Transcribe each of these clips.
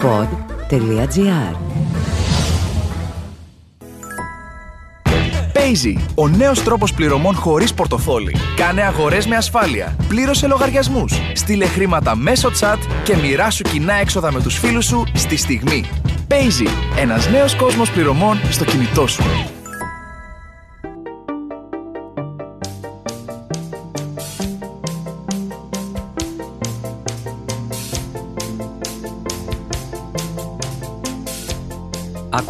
pod.gr Paisy, ο νέος τρόπος πληρωμών χωρίς πορτοφόλι. Κάνε αγορές με ασφάλεια. Πλήρωσε λογαριασμούς. Στείλε χρήματα μέσω chat και μοιράσου κοινά έξοδα με τους φίλους σου στη στιγμή. Paisy, ένας νέος κόσμος πληρωμών στο κινητό σου.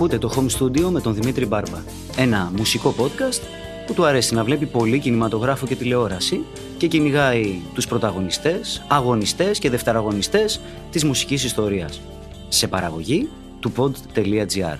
Ακούτε το Home Studio με τον Δημήτρη Μπάρμπα. Ένα μουσικό podcast που του αρέσει να βλέπει πολύ κινηματογράφο και τηλεόραση και κυνηγάει τους πρωταγωνιστές, αγωνιστές και δευτεραγωνιστές της μουσικής ιστορίας. Σε παραγωγή του pod.gr.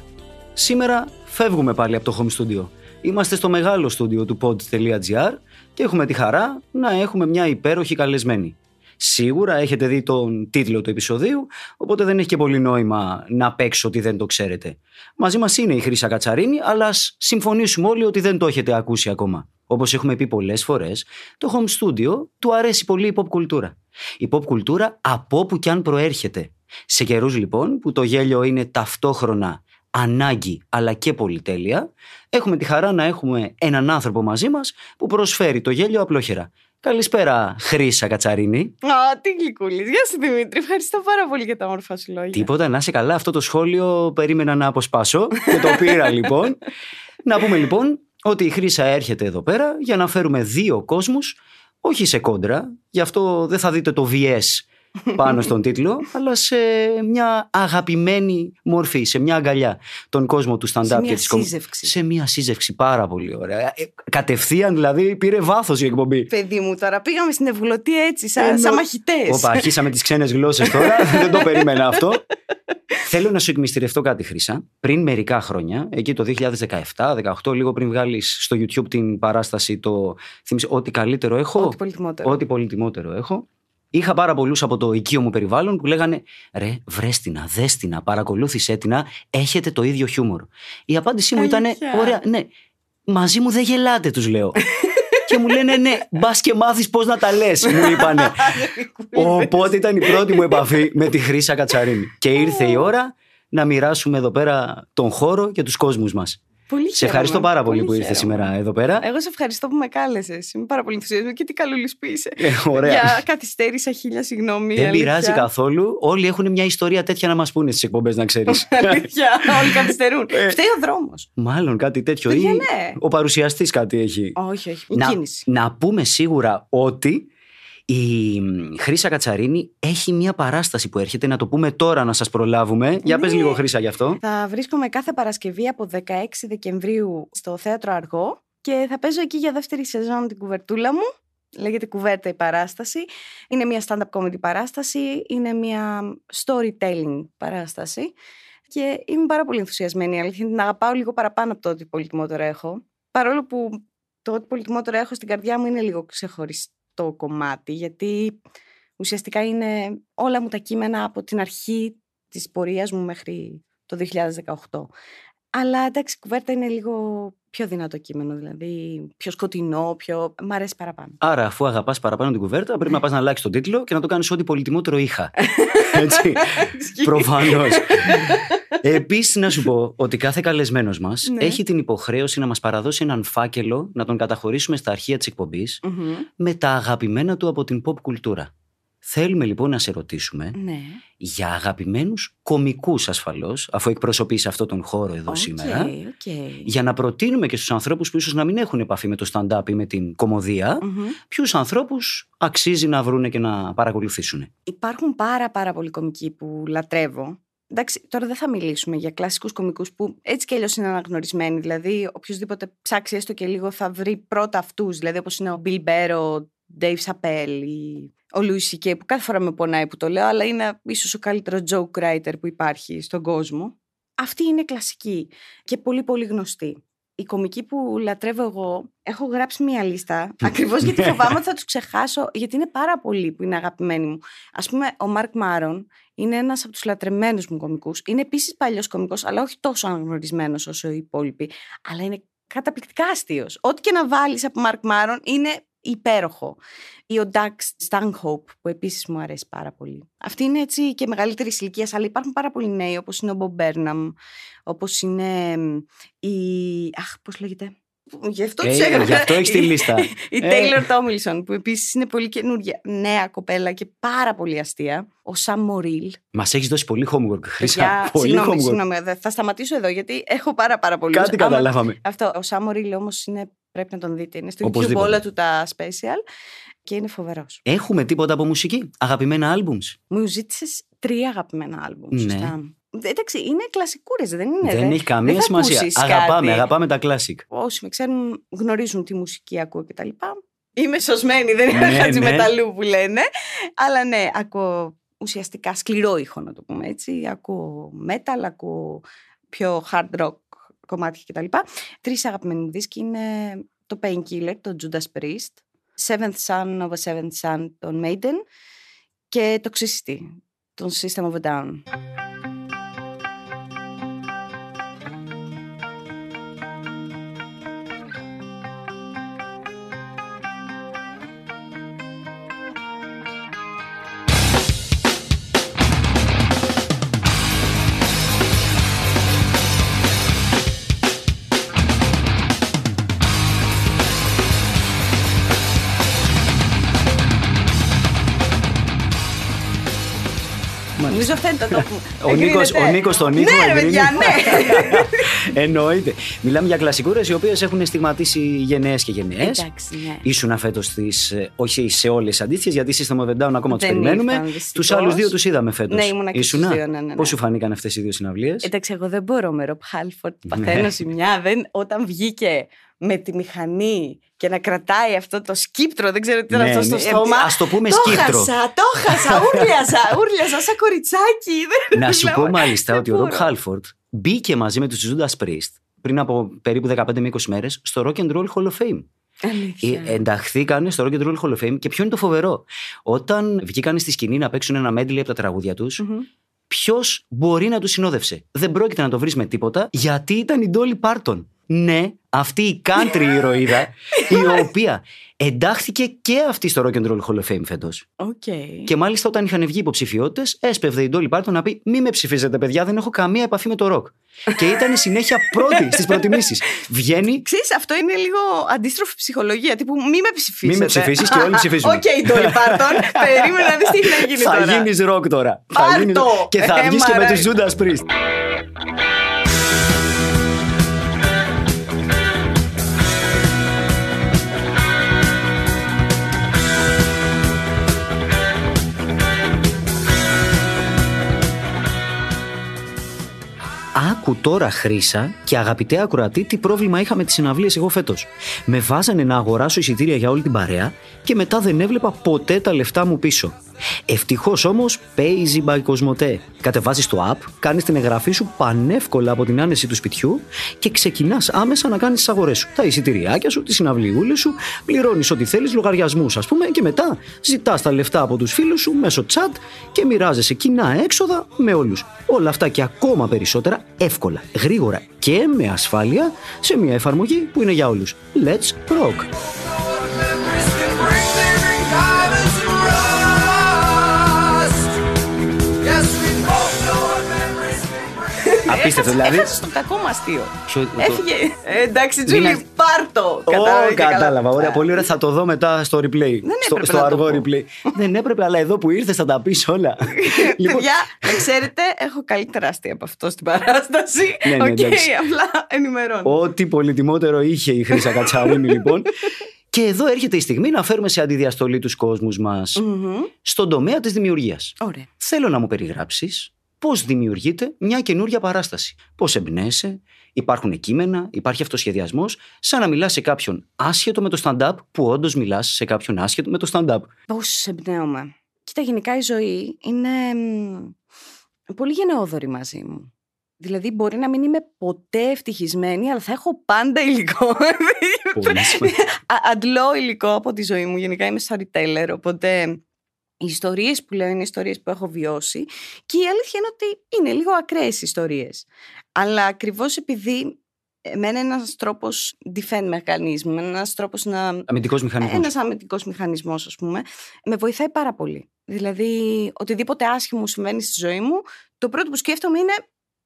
Σήμερα φεύγουμε πάλι από το Home Studio. Είμαστε στο μεγάλο στούντιο του pod.gr και έχουμε τη χαρά να έχουμε μια υπέροχη καλεσμένη. Σίγουρα έχετε δει τον τίτλο του επεισοδίου, οπότε δεν έχει και πολύ νόημα να παίξω ότι δεν το ξέρετε. Μαζί μας είναι η Χρύσα Κατσαρίνη, αλλά ας συμφωνήσουμε όλοι ότι δεν το έχετε ακούσει ακόμα. Όπως έχουμε πει πολλές φορές, το home studio του αρέσει πολύ η pop κουλτούρα. Η pop κουλτούρα από όπου κι αν προέρχεται. Σε καιρούς λοιπόν που το γέλιο είναι ταυτόχρονα ανάγκη αλλά και πολυτέλεια, έχουμε τη χαρά να έχουμε έναν άνθρωπο μαζί μας που προσφέρει το γέλιο απλόχερα. Καλησπέρα, Χρύσα Κατσαρίνη. Α, τι γλυκούλης. Γεια σου Δημήτρη. Ευχαριστώ πάρα πολύ για τα όμορφα σου λόγια. Τίποτα, να είσαι καλά. Αυτό το σχόλιο περίμενα να αποσπάσω και το πήρα λοιπόν. να πούμε λοιπόν ότι η Χρύσα έρχεται εδώ πέρα για να φέρουμε δύο κόσμους, όχι σε κόντρα, γι' αυτό δεν θα δείτε το VS πάνω στον τίτλο, αλλά σε μια αγαπημένη μορφή, σε μια αγκαλιά. Τον κόσμο του stand-up Σε μια και της κομ- σύζευξη. Σε μια σύζευξη πάρα πολύ ωραία. Ε, κατευθείαν δηλαδή πήρε βάθος η εκπομπή. Παιδί μου, τώρα πήγαμε στην Ευγλωτή έτσι, σαν, Εννο- σαν μαχητές. Όπα, αρχίσαμε τις ξένες γλώσσες τώρα. Δεν το περίμενα αυτό. Θέλω να σου εκμυστηρευτώ κάτι, Χρύσα. Πριν μερικά χρόνια, εκεί το 2017-18, λίγο πριν βγάλεις στο YouTube την παράσταση το θύμισε, Ό,τι καλύτερο έχω. Ό,τι πολυτιμότερο. Ό,τι πολυτιμότερο έχω. Είχα πάρα πολλούς από το οικείο μου περιβάλλον που λέγανε Ρε, βρέστηνα, δέστηνα, παρακολούθησέ την, έχετε το ίδιο χιούμορ. Η απάντησή μου ήταν Αλήθεια. Ωραία, ναι, μαζί μου δεν γελάτε, τους λέω. και μου λένε ναι, μπας και μάθεις πώς να τα λες, μου είπανε. Οπότε ήταν η πρώτη μου επαφή με τη Χρύσα Κατσαρίνη. Και ήρθε η ώρα να μοιράσουμε εδώ πέρα τον χώρο και τους κόσμους μας. Πολύ Σε ευχαριστώ χαίρομαι, πάρα πολύ που ήρθες χαίρομαι. σήμερα εδώ πέρα. Εγώ σε ευχαριστώ που με κάλεσες. Είμαι πάρα πολύ ενθουσιασμένη και τι καλούλης που είσαι. Ε, ωραία. Για καθυστέρησα χίλια συγγνώμη. Δεν αλήθεια. πειράζει καθόλου. Όλοι έχουν μια ιστορία τέτοια να μας πούνε στις εκπομπές, να ξέρεις. Αλήθεια, όλοι καθυστερούν. Φταίει ο δρόμος. Μάλλον κάτι τέτοιο. Παιδιά, Ή ναι. ο παρουσιαστής κάτι έχει. Όχι, όχι. Η να, κίνηση. να πούμε σίγουρα ότι η μ, Χρύσα Κατσαρίνη έχει μια παράσταση που έρχεται. Να το πούμε τώρα να σας προλάβουμε. Για πες Ναι. λίγο Χρύσα γι' αυτό. Θα βρίσκομαι κάθε Παρασκευή από 16 Δεκεμβρίου στο Θέατρο Αργό και θα παίζω εκεί για δεύτερη σεζόν την κουβερτούλα μου. Λέγεται Κουβέρτα η παράσταση. Είναι μια stand-up comedy παράσταση, είναι μια storytelling παράσταση και είμαι πάρα πολύ ενθουσιασμένη. Η Αλήθεια είναι την αγαπάω λίγο παραπάνω από το ότι πολυτιμότερο έχω. Παρόλο που το ότι πολυτιμότερο έχω στην καρδιά μου είναι λίγο ξεχωριστό κομμάτι, γιατί ουσιαστικά είναι όλα μου τα κείμενα από την αρχή της πορείας μου μέχρι το 2018. Αλλά εντάξει, η κουβέρτα είναι λίγο πιο δυνατό κείμενο, δηλαδή πιο σκοτεινό, πιο... Μ' αρέσει παραπάνω. Άρα, αφού αγαπάς παραπάνω την κουβέρτα, πρέπει να πας να αλλάξεις τον τίτλο και να το κάνεις ό,τι πολυτιμότερο είχα. Έτσι. Προφανώς. Επίσης, να σου πω ότι κάθε καλεσμένος μας Ναι. έχει την υποχρέωση να μας παραδώσει έναν φάκελο να τον καταχωρήσουμε στα αρχεία της εκπομπής Μμμ. με τα αγαπημένα του από την pop κουλτούρα. Θέλουμε λοιπόν να σε ρωτήσουμε Ναι. για αγαπημένους κωμικούς ασφαλώς, αφού εκπροσωπείς αυτό τον χώρο εδώ Οκ, σήμερα, οκ. για να προτείνουμε και στους ανθρώπους που ίσως να μην έχουν επαφή με το stand-up ή με την κωμωδία, Μμμ. ποιους ανθρώπους αξίζει να βρούνε και να παρακολουθήσουν. Υπάρχουν πάρα πάρα πολλοί κομικοί που λατρεύω. Εντάξει, τώρα δεν θα μιλήσουμε για κλασικούς κομικούς που έτσι και αλλιώς είναι αναγνωρισμένοι. Δηλαδή, οποιοδήποτε ψάξει έστω και λίγο θα βρει πρώτα αυτούς. Δηλαδή, όπως είναι ο Bill Burr, ο Dave Chappelle ή ο Louis C.K. που κάθε φορά με πονάει που το λέω, αλλά είναι ίσως ο καλύτερος joke writer που υπάρχει στον κόσμο. Αυτοί είναι κλασικοί και πολύ πολύ γνωστοί. Οι κομικοί που λατρεύω εγώ, έχω γράψει μία λίστα. Ακριβώς γιατί φοβάμαι ότι θα τους ξεχάσω, γιατί είναι πάρα πολλοί που είναι αγαπημένοι μου. Α πούμε, ο Μαρκ Μάρον είναι ένας από τους λατρεμένους μου κομικούς. Είναι επίσης παλιός κομικός, αλλά όχι τόσο αναγνωρισμένος όσο οι υπόλοιποι. Αλλά είναι καταπληκτικά αστείος. Ό,τι και να βάλεις από Μαρκ Μάρον είναι υπέροχο. Ή ο Dax Stanhope, που επίσης μου αρέσει πάρα πολύ. Αυτή είναι έτσι και μεγαλύτερης ηλικίας, αλλά υπάρχουν πάρα πολλοί νέοι, όπως είναι ο Bob Burnham, όπως είναι η. Αχ, πώς λέγεται. Γι' αυτό Ε, τους έγραφα. γι' αυτό έχεις τη Η- λίστα. Η Ε. Taylor Tomlinson, που επίσης είναι πολύ καινούργια νέα κοπέλα και πάρα πολύ αστεία. Ο Sam Morrill. Μας έχεις δώσει πολύ homework, Χρυσά. Παιδιά, Πολύ συγγνώμη, homework. συγγνώμη, δε- θα σταματήσω εδώ γιατί έχω πάρα πάρα πολύ. Κάτι καταλάβαμε. Αυτό, ο Sam Morrill όμως είναι, πρέπει να τον δείτε. Είναι στο YouTube Οπωσδήποτε. όλα του τα special και είναι φοβερός. Έχουμε τίποτα από μουσική; Αγαπημένα albums. Μου ζήτησες τρία αγαπημένα άλμπουμς. Ναι. Σωστά. Εντάξει, είναι κλασικούρες, δεν είναι. δεν δε- έχει καμία δεν θα σημασία. ακούσεις Αγαπάμε, κάτι. αγαπάμε τα classic. Όσοι με ξέρουν γνωρίζουν τι μουσική ακούω κτλ. Είμαι σωσμένη, δεν είμαι Ναι, χατζη ναι. μεταλλού που λένε. Αλλά ναι, ακούω ουσιαστικά σκληρό ήχο, να το πούμε έτσι. Ακούω metal, ακούω πιο hard rock κομμάτια κτλ. Τρεις αγαπημένοι μου δίσκοι είναι το Painkiller, το Judas Priest, Seventh Son of a Seventh Son, τον Maiden και το Ξύστη, τον System of a Down. Νομίζω αυτό είναι το top μου. Ο Νίκος, Εγκρίνεται. ο Νίκος τον Νίκο Ναι, ρε εγκρίνει. παιδιά, ναι. Εννοείται. Μιλάμε για κλασικούρες οι οποίες έχουν στιγματίσει γενναίες και γενναίες. Εντάξει, ναι. Ήσουν φέτος στις. Όχι σε όλες τις αντίστοιχε, γιατί System of a Down ακόμα τους Δεν περιμένουμε. ήρθαν, δυστυχώς. Τους άλλους δύο τους είδαμε φέτος. Ναι, ήμουνα και στους δύο, ναι, ναι, ναι. Πώς σου φανήκαν αυτές οι δύο συναυλίες; Εντάξει, εγώ δεν μπορώ με Ροπ Χάλφορντ. Ναι. Παθαίνω ζημιά. Δεν, όταν βγήκε με τη μηχανή και να κρατάει αυτό το σκύπτρο, δεν ξέρω τι ήταν Ναι, αυτό στο ναι, ε, στόμα. ας το πούμε το σκύπτρο. χάσα, το χάσα, ούρλιαζα, ούρλιαζα σαν κοριτσάκι. Δεν Να σου πω μιλάω. μάλιστα Δεν ότι ο Ρομπ μπορώ. Χάλφορντ μπήκε μαζί με τους Judas Priest πριν από περίπου 15 με 20 μέρες στο Rock and Roll Hall of Fame. Αλήθεια. Ε, ενταχθήκαν στο Rock and Roll Hall of Fame και ποιο είναι το φοβερό. Όταν βγήκαν στη σκηνή να παίξουν ένα medley από τα τραγούδια τους, Μμμ. ποιος μπορεί να τους συνόδευσε; Δεν πρόκειται να το βρεις με τίποτα, γιατί ήταν η Dolly Parton. Ναι, αυτή η country ηρωίδα, η οποία εντάχθηκε και αυτή στο Rock and Roll Hall of Fame φέτος. Οκ. Και μάλιστα όταν είχαν βγει υποψηφιότητες, έσπευδε η Dolly Parton να πει: Μη με ψηφίζετε, παιδιά, δεν έχω καμία επαφή με το ροκ. και ήταν συνέχεια πρώτη στις προτιμήσεις. Βγαίνει, Ξέρεις, αυτό είναι λίγο αντίστροφη ψυχολογία. Τύπου μη με ψηφίσετε. Μη με ψηφίσεις και όλοι ψηφίζουμε. Οκ, Dolly Parton. Περίμενα να δεις τι έχει να γίνει θα τώρα. γίνεις ροκ τώρα. Πάρ' θα γίνεις- το! Και θα Ε, βγεις και με μαρά. τους Judas Priest. 음악 Άκου τώρα Χρήσα και αγαπητέ ακροατή τι πρόβλημα είχα με τις συναυλίες εγώ φέτος. Με βάζανε να αγοράσω εισιτήρια για όλη την παρέα και μετά δεν έβλεπα ποτέ τα λεφτά μου πίσω. Ευτυχώς όμως Paisy by Cosmote. Κατεβάζεις το app, κάνεις την εγγραφή σου πανεύκολα από την άνεση του σπιτιού και ξεκινάς άμεσα να κάνεις τις αγορές σου. Τα εισιτηριάκια σου, τι συναυλιούλε σου, πληρώνεις ό,τι θέλεις, λογαριασμούς ας πούμε, και μετά ζητάς τα λεφτά από τους φίλους σου μέσω chat και μοιράζεσαι κοινά έξοδα με όλους. Όλα αυτά και ακόμα περισσότερα εύκολα, γρήγορα και με ασφάλεια σε μια εφαρμογή που είναι για όλους. Let's rock! Απίστευτο, δηλαδή. Έχασε το κακό μου αστείο. Ποιο- το- Έφυγε. Ε, εντάξει, Μην Τζούλη, ας- πάρτο. Ω, Κατάλαβα και καλά. κατάλαβα. Ωραία, πολύ ωραία. Θα το δω μετά στο replay. στο, έπρεπε στο να το αργό πω. replay. Δεν έπρεπε, αλλά εδώ που ήρθες θα τα πεις όλα. λοιπόν, Παιδιά, να ξέρετε, έχω καλύτερα αστεία από αυτό στην παράσταση. Ναι, ναι, Οκ, εντάξει. απλά ενημερώνω. ό,τι πολυτιμότερο είχε η Χρύσα Κατσαρίνη, λοιπόν. Και εδώ έρχεται η στιγμή να φέρουμε σε αντιδιαστολή τους κόσμους μας Μμμ. στον τομέα της δημιουργίας. Ωραία. Θέλω να μου περιγράψεις πώς δημιουργείται μια καινούρια παράσταση. Πώς εμπνέεσαι, υπάρχουν κείμενα, υπάρχει αυτοσχεδιασμός, σαν να μιλάς σε κάποιον άσχετο με το stand-up που όντως μιλάς σε κάποιον άσχετο με το stand-up. Πώς εμπνέομαι. Κοίτα, γενικά η ζωή είναι μ, πολύ γενναιόδορη μαζί μου. Δηλαδή, μπορεί να μην είμαι ποτέ ευτυχισμένη, αλλά θα έχω πάντα υλικό. Πολύ σημαντικό. Α- Αντλώ υλικό από τη ζωή μου. Γενικά είμαι storyteller, οπότε οι ιστορίες που λέω είναι ιστορίες που έχω βιώσει και η αλήθεια είναι ότι είναι λίγο ακραίες ιστορίες. Αλλά ακριβώς επειδή εμένα είναι ένας τρόπος defend mechanism, ένας τρόπος να. Αμυντικός μηχανισμός. Ένας αμυντικός μηχανισμός, ας πούμε. Με βοηθάει πάρα πολύ. Δηλαδή, οτιδήποτε άσχημο συμβαίνει στη ζωή μου, το πρώτο που σκέφτομαι είναι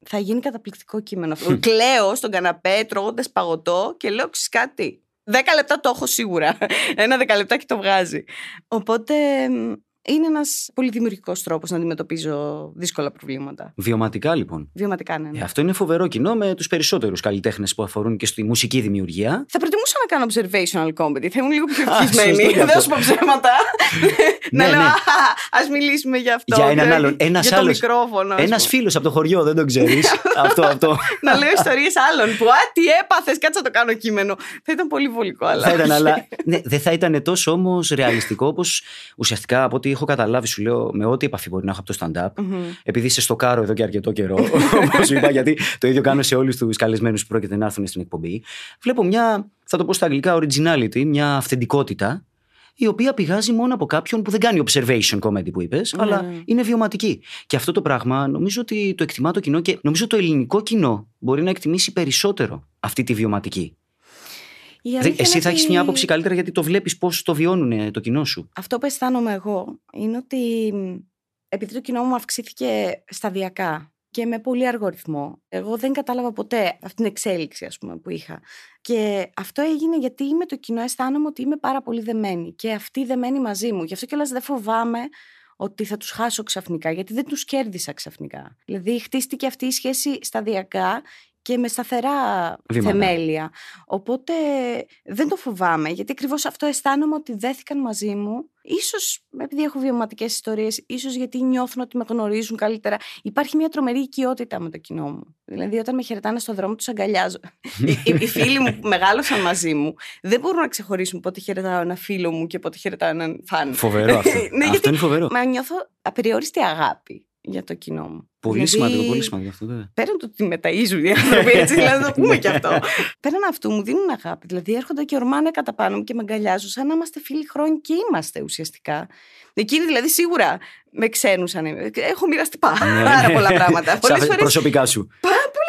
θα γίνει καταπληκτικό κείμενο αυτό. Κλαίω στον καναπέ τρώγοντας παγωτό και λέω ξέρει κάτι. Δέκα λεπτά το έχω σίγουρα. Ένα δεκαλεπτάκι το βγάζει. Οπότε είναι ένας πολύ δημιουργικός τρόπος να αντιμετωπίζω δύσκολα προβλήματα. Βιωματικά λοιπόν. Βιωματικά, ναι. ναι. Ε, αυτό είναι φοβερό κοινό με τους περισσότερους καλλιτέχνες που αφορούν και στη μουσική δημιουργία. Θα προτιμούσα να κάνω observational comedy. Θα ήμουν λίγο πιο Α, ευτυχισμένη. σωστό και Δεν αυτό. σου πω ψέματα. να Ναι, λέω, ναι. ας μιλήσουμε για αυτό. Για έναν και- άλλον. Ένας για το άλλος. μικρόφωνο. ας Ένας πούμε. φίλος από το χωριό, δεν το ξέρεις. αυτό, αυτό. να λέω ιστορίες άλλων που, α, τι έπαθες, κάτσε να το κάνω κείμενο. Θα ήταν πολύ βολικό, αλλά. θα ήταν, όχι. αλλά ναι, δεν θα ήταν τόσο όμως ρεαλιστικό όπως ουσιαστικά από ό,τι έχω καταλάβει, σου λέω, με ό,τι επαφή μπορεί να έχω από το stand-up. Μμμ. Επειδή είσαι στο κάρο εδώ και αρκετό καιρό, όπως είπα, γιατί το ίδιο κάνω σε όλους τους καλεσμένους που πρόκειται να έρθουν στην εκπομπή. Βλέπω μια, θα το πω στα αγγλικά, originality, μια αυθεντικότητα, η οποία πηγάζει μόνο από κάποιον που δεν κάνει observation comedy που είπες, αλλά Ναι. είναι βιωματική. Και αυτό το πράγμα νομίζω ότι το εκτιμά το κοινό και νομίζω το ελληνικό κοινό μπορεί να εκτιμήσει περισσότερο αυτή τη βιωματική. Η Δε- αλήθεια Εσύ είναι θα έχεις ότι μια άποψη καλύτερα γιατί το βλέπεις πώς το βιώνουν ε, το κοινό σου. Αυτό που αισθάνομαι εγώ είναι ότι μ, επειδή το κοινό μου αυξήθηκε σταδιακά και με πολύ αργό ρυθμό, εγώ δεν κατάλαβα ποτέ αυτή την εξέλιξη ας πούμε, που είχα. Και αυτό έγινε γιατί με το κοινό αισθάνομαι ότι είμαι πάρα πολύ δεμένη και αυτοί δεμένοι μαζί μου. Γι' αυτό κιόλας δεν φοβάμαι ότι θα τους χάσω ξαφνικά, γιατί δεν τους κέρδισα ξαφνικά. Δηλαδή χτίστηκε αυτή η σχέση σταδιακά και με σταθερά Βήματα. θεμέλια. Οπότε δεν το φοβάμαι, γιατί ακριβώς αυτό αισθάνομαι ότι δέθηκαν μαζί μου. Ίσως επειδή έχω βιωματικές ιστορίες, ίσως γιατί νιώθουν ότι με γνωρίζουν καλύτερα. Υπάρχει μια τρομερή οικειότητα με το κοινό μου. Δηλαδή, όταν με χαιρετάνε στον δρόμο, τους αγκαλιάζω. οι, οι- οι φίλοι μου που μεγάλωσαν μαζί μου δεν μπορούν να ξεχωρίσουν πότε χαιρετάω ένα φίλο μου και πότε χαιρετάω έναν φαν. Φοβερό αυτό. ναι, αυτό γιατί είναι φοβερό. Μα νιώθω απεριόριστη αγάπη για το κοινό μου. Πολύ Δηλαδή, σημαντικό, πολύ σημαντικό αυτό. βέβαια. Πέραν του ότι με ταΐζουν οι άνθρωποι, έτσι, δηλαδή να το πούμε και αυτό. Πέραν αυτού μου δίνουν αγάπη. Δηλαδή έρχονται και ορμάνε κατά πάνω μου και με αγκαλιάζουν σαν να είμαστε φίλοι χρόνια και είμαστε ουσιαστικά. Εκείνοι δηλαδή σίγουρα με ξένουσαν. Έχω μοιραστεί πάρα Ναι, ναι. πολλά πράγματα. Σαν Πολλές φορές Προσωπικά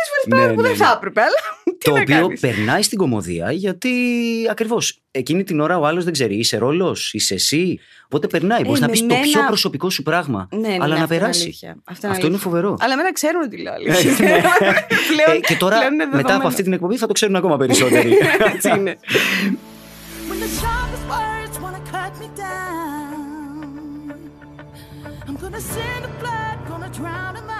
σου. πράγματα Ναι, που ναι, δεν ναι. θα έπρεπε, αλλά τι Το να οποίο κάνεις. περνάει στην κομμωδία γιατί ακριβώς εκείνη την ώρα ο άλλος δεν ξέρει. Είσαι ρόλος, είσαι εσύ. Οπότε περνάει. Μπορείς να με πεις το μένα- πιο προσωπικό σου πράγμα. Ναι, ναι, αλλά ναι, να αυτό είναι περάσει. αλήθεια. Αυτό είναι Αυτό είναι αλήθεια. φοβερό. Αλλά εμένα ξέρουν τι λέω. Ε, αλήθεια. ναι. Πλέον- Ε, και τώρα, πλέον είναι μετά από δεδομένο. αυτή την εκπομπή, θα το ξέρουν ακόμα περισσότεροι. Έτσι είναι. When the sharpest words wanna cut me down, I'm gonna send the blood, gonna drown them out.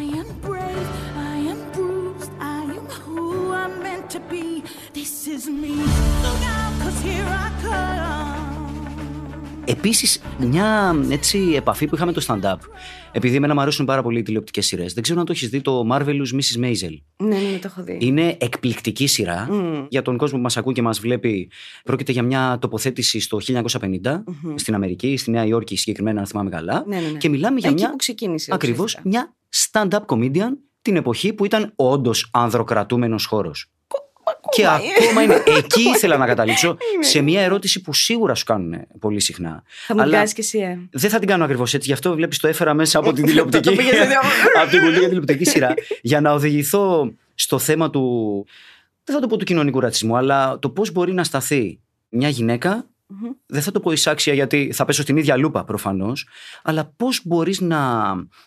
I am brave, I am bruised, I am who I'm meant to be. This is me. Look out, cause here I come. Επίσης, μια έτσι, επαφή που είχαμε το stand-up. Επειδή εμένα μου αρέσουν πάρα πολύ οι τηλεοπτικές σειρές. Δεν ξέρω αν το έχεις δει το Marvelous Mrs. Maisel. Ναι, ναι, το έχω δει. Είναι εκπληκτική σειρά. Μμμ. Για τον κόσμο που μας ακούει και μας βλέπει, πρόκειται για μια τοποθέτηση στο 1950 στην Αμερική, στη Νέα Υόρκη συγκεκριμένα, αν θυμάμαι καλά. Ναι, ναι, ναι. Και μιλάμε για Εκεί μια. που ξεκίνησε. Ακριβώς ουσιαστικά. μια stand-up comedian την εποχή που ήταν όντως ανδροκρατούμενος χώρος. Και Ακόμα είναι. ακόμα είναι. Εκεί ήθελα να καταλήξω Είναι. σε μια ερώτηση που σίγουρα σου κάνουν πολύ συχνά. Θα μου Αλλά βγάζει κι εσύ, ε. δεν θα την κάνω ακριβώς έτσι, γι' αυτό βλέπεις το έφερα μέσα από την τηλεοπτική. Το πήγες έτσι, από την κουλτούρα τηλεοπτική σειρά. Για να οδηγηθώ στο θέμα του. Δεν θα το πω του κοινωνικού ρατσισμού, αλλά το πώς μπορεί να σταθεί μια γυναίκα. Μμμ. Δεν θα το πω εισάξια γιατί θα πέσω στην ίδια λούπα προφανώς, αλλά πώς μπορείς να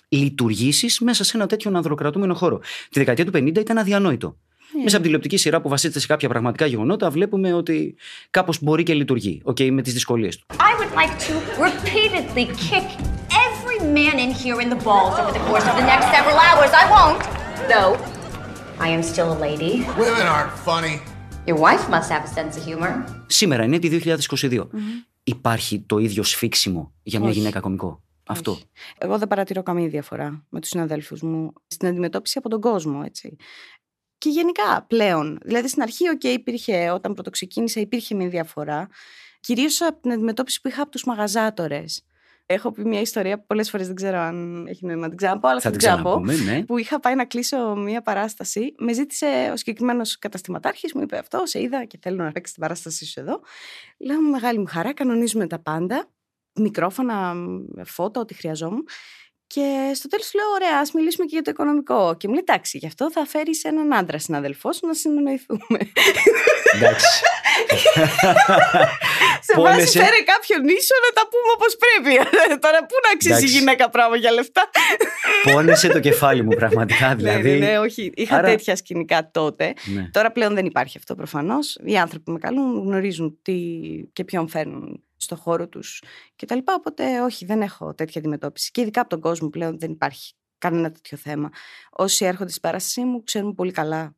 λειτουργήσεις μέσα σε ένα τέτοιο ανδροκρατούμενο χώρο. Τη δεκαετία του 50 ήταν αδιανόητο. Ναι. Μέσα από τη τηλεοπτική σειρά που βασίζεται σε κάποια πραγματικά γεγονότα, βλέπουμε ότι κάπως μπορεί και λειτουργεί. Οκ, με τις δυσκολίες του. I would like to repeatedly kick every man in here in the balls over the course of the next several hours. I won't, though. I am still a lady. Women aren't funny. Your wife must have a sense of humor. Σήμερα είναι τη 2022. Υπάρχει το ίδιο σφίξιμο για μια Όχι. γυναίκα κωμικό. Αυτό. Όχι. Εγώ δεν παρατηρώ καμία διαφορά με τους συναδέλφους μου στην αντιμετώπιση από τον κόσμο, έτσι. Και γενικά πλέον. Δηλαδή στην αρχή, οκ, υπήρχε, όταν πρωτοξεκίνησα, υπήρχε μια διαφορά. Κυρίως από την αντιμετώπιση που είχα από τους μαγαζάτορες. Έχω πει μια ιστορία που πολλές φορές δεν ξέρω αν έχει νόημα να την ξαναπώ, αλλά θα, Θα την την ξαναπώ. ξαναπούμε, ναι. Που είχα πάει να κλείσω μια παράσταση. Με ζήτησε ο συγκεκριμένος καταστηματάρχης, μου είπε αυτό, σε είδα και θέλω να παίξεις την παράστασή σου εδώ. Λέω με μεγάλη μου χαρά, κανονίζουμε τα πάντα. Μικρόφωνα, φώτα, ό,τι χρειαζόμουν. Και στο τέλος λέω: Ωραία, ας μιλήσουμε και για το οικονομικό. Και μου λέει: Εντάξει, γι' αυτό θα φέρεις έναν άντρα συναδελφός σου να συνεννοηθούμε. Εντάξει. Σε βάση Πόνεσαι. φέρε κάποιον ίσο να τα πούμε όπως πρέπει. Τώρα πού να αξίζει η Εντάξει. γυναίκα πράγμα για λεφτά; Πόνεσε το κεφάλι μου πραγματικά. Δηλαδή. Ναι, ναι, ναι, όχι. Είχα Άρα- τέτοια σκηνικά τότε. Ναι. Τώρα πλέον δεν υπάρχει αυτό προφανώς. Οι άνθρωποι που με καλούν γνωρίζουν τι και ποιον φέρνουν στο χώρο τους κτλ. Οπότε όχι, δεν έχω τέτοια αντιμετώπιση. Και ειδικά από τον κόσμο πλέον δεν υπάρχει κανένα τέτοιο θέμα. Όσοι έρχονται στην παράστασή μου ξέρουν πολύ καλά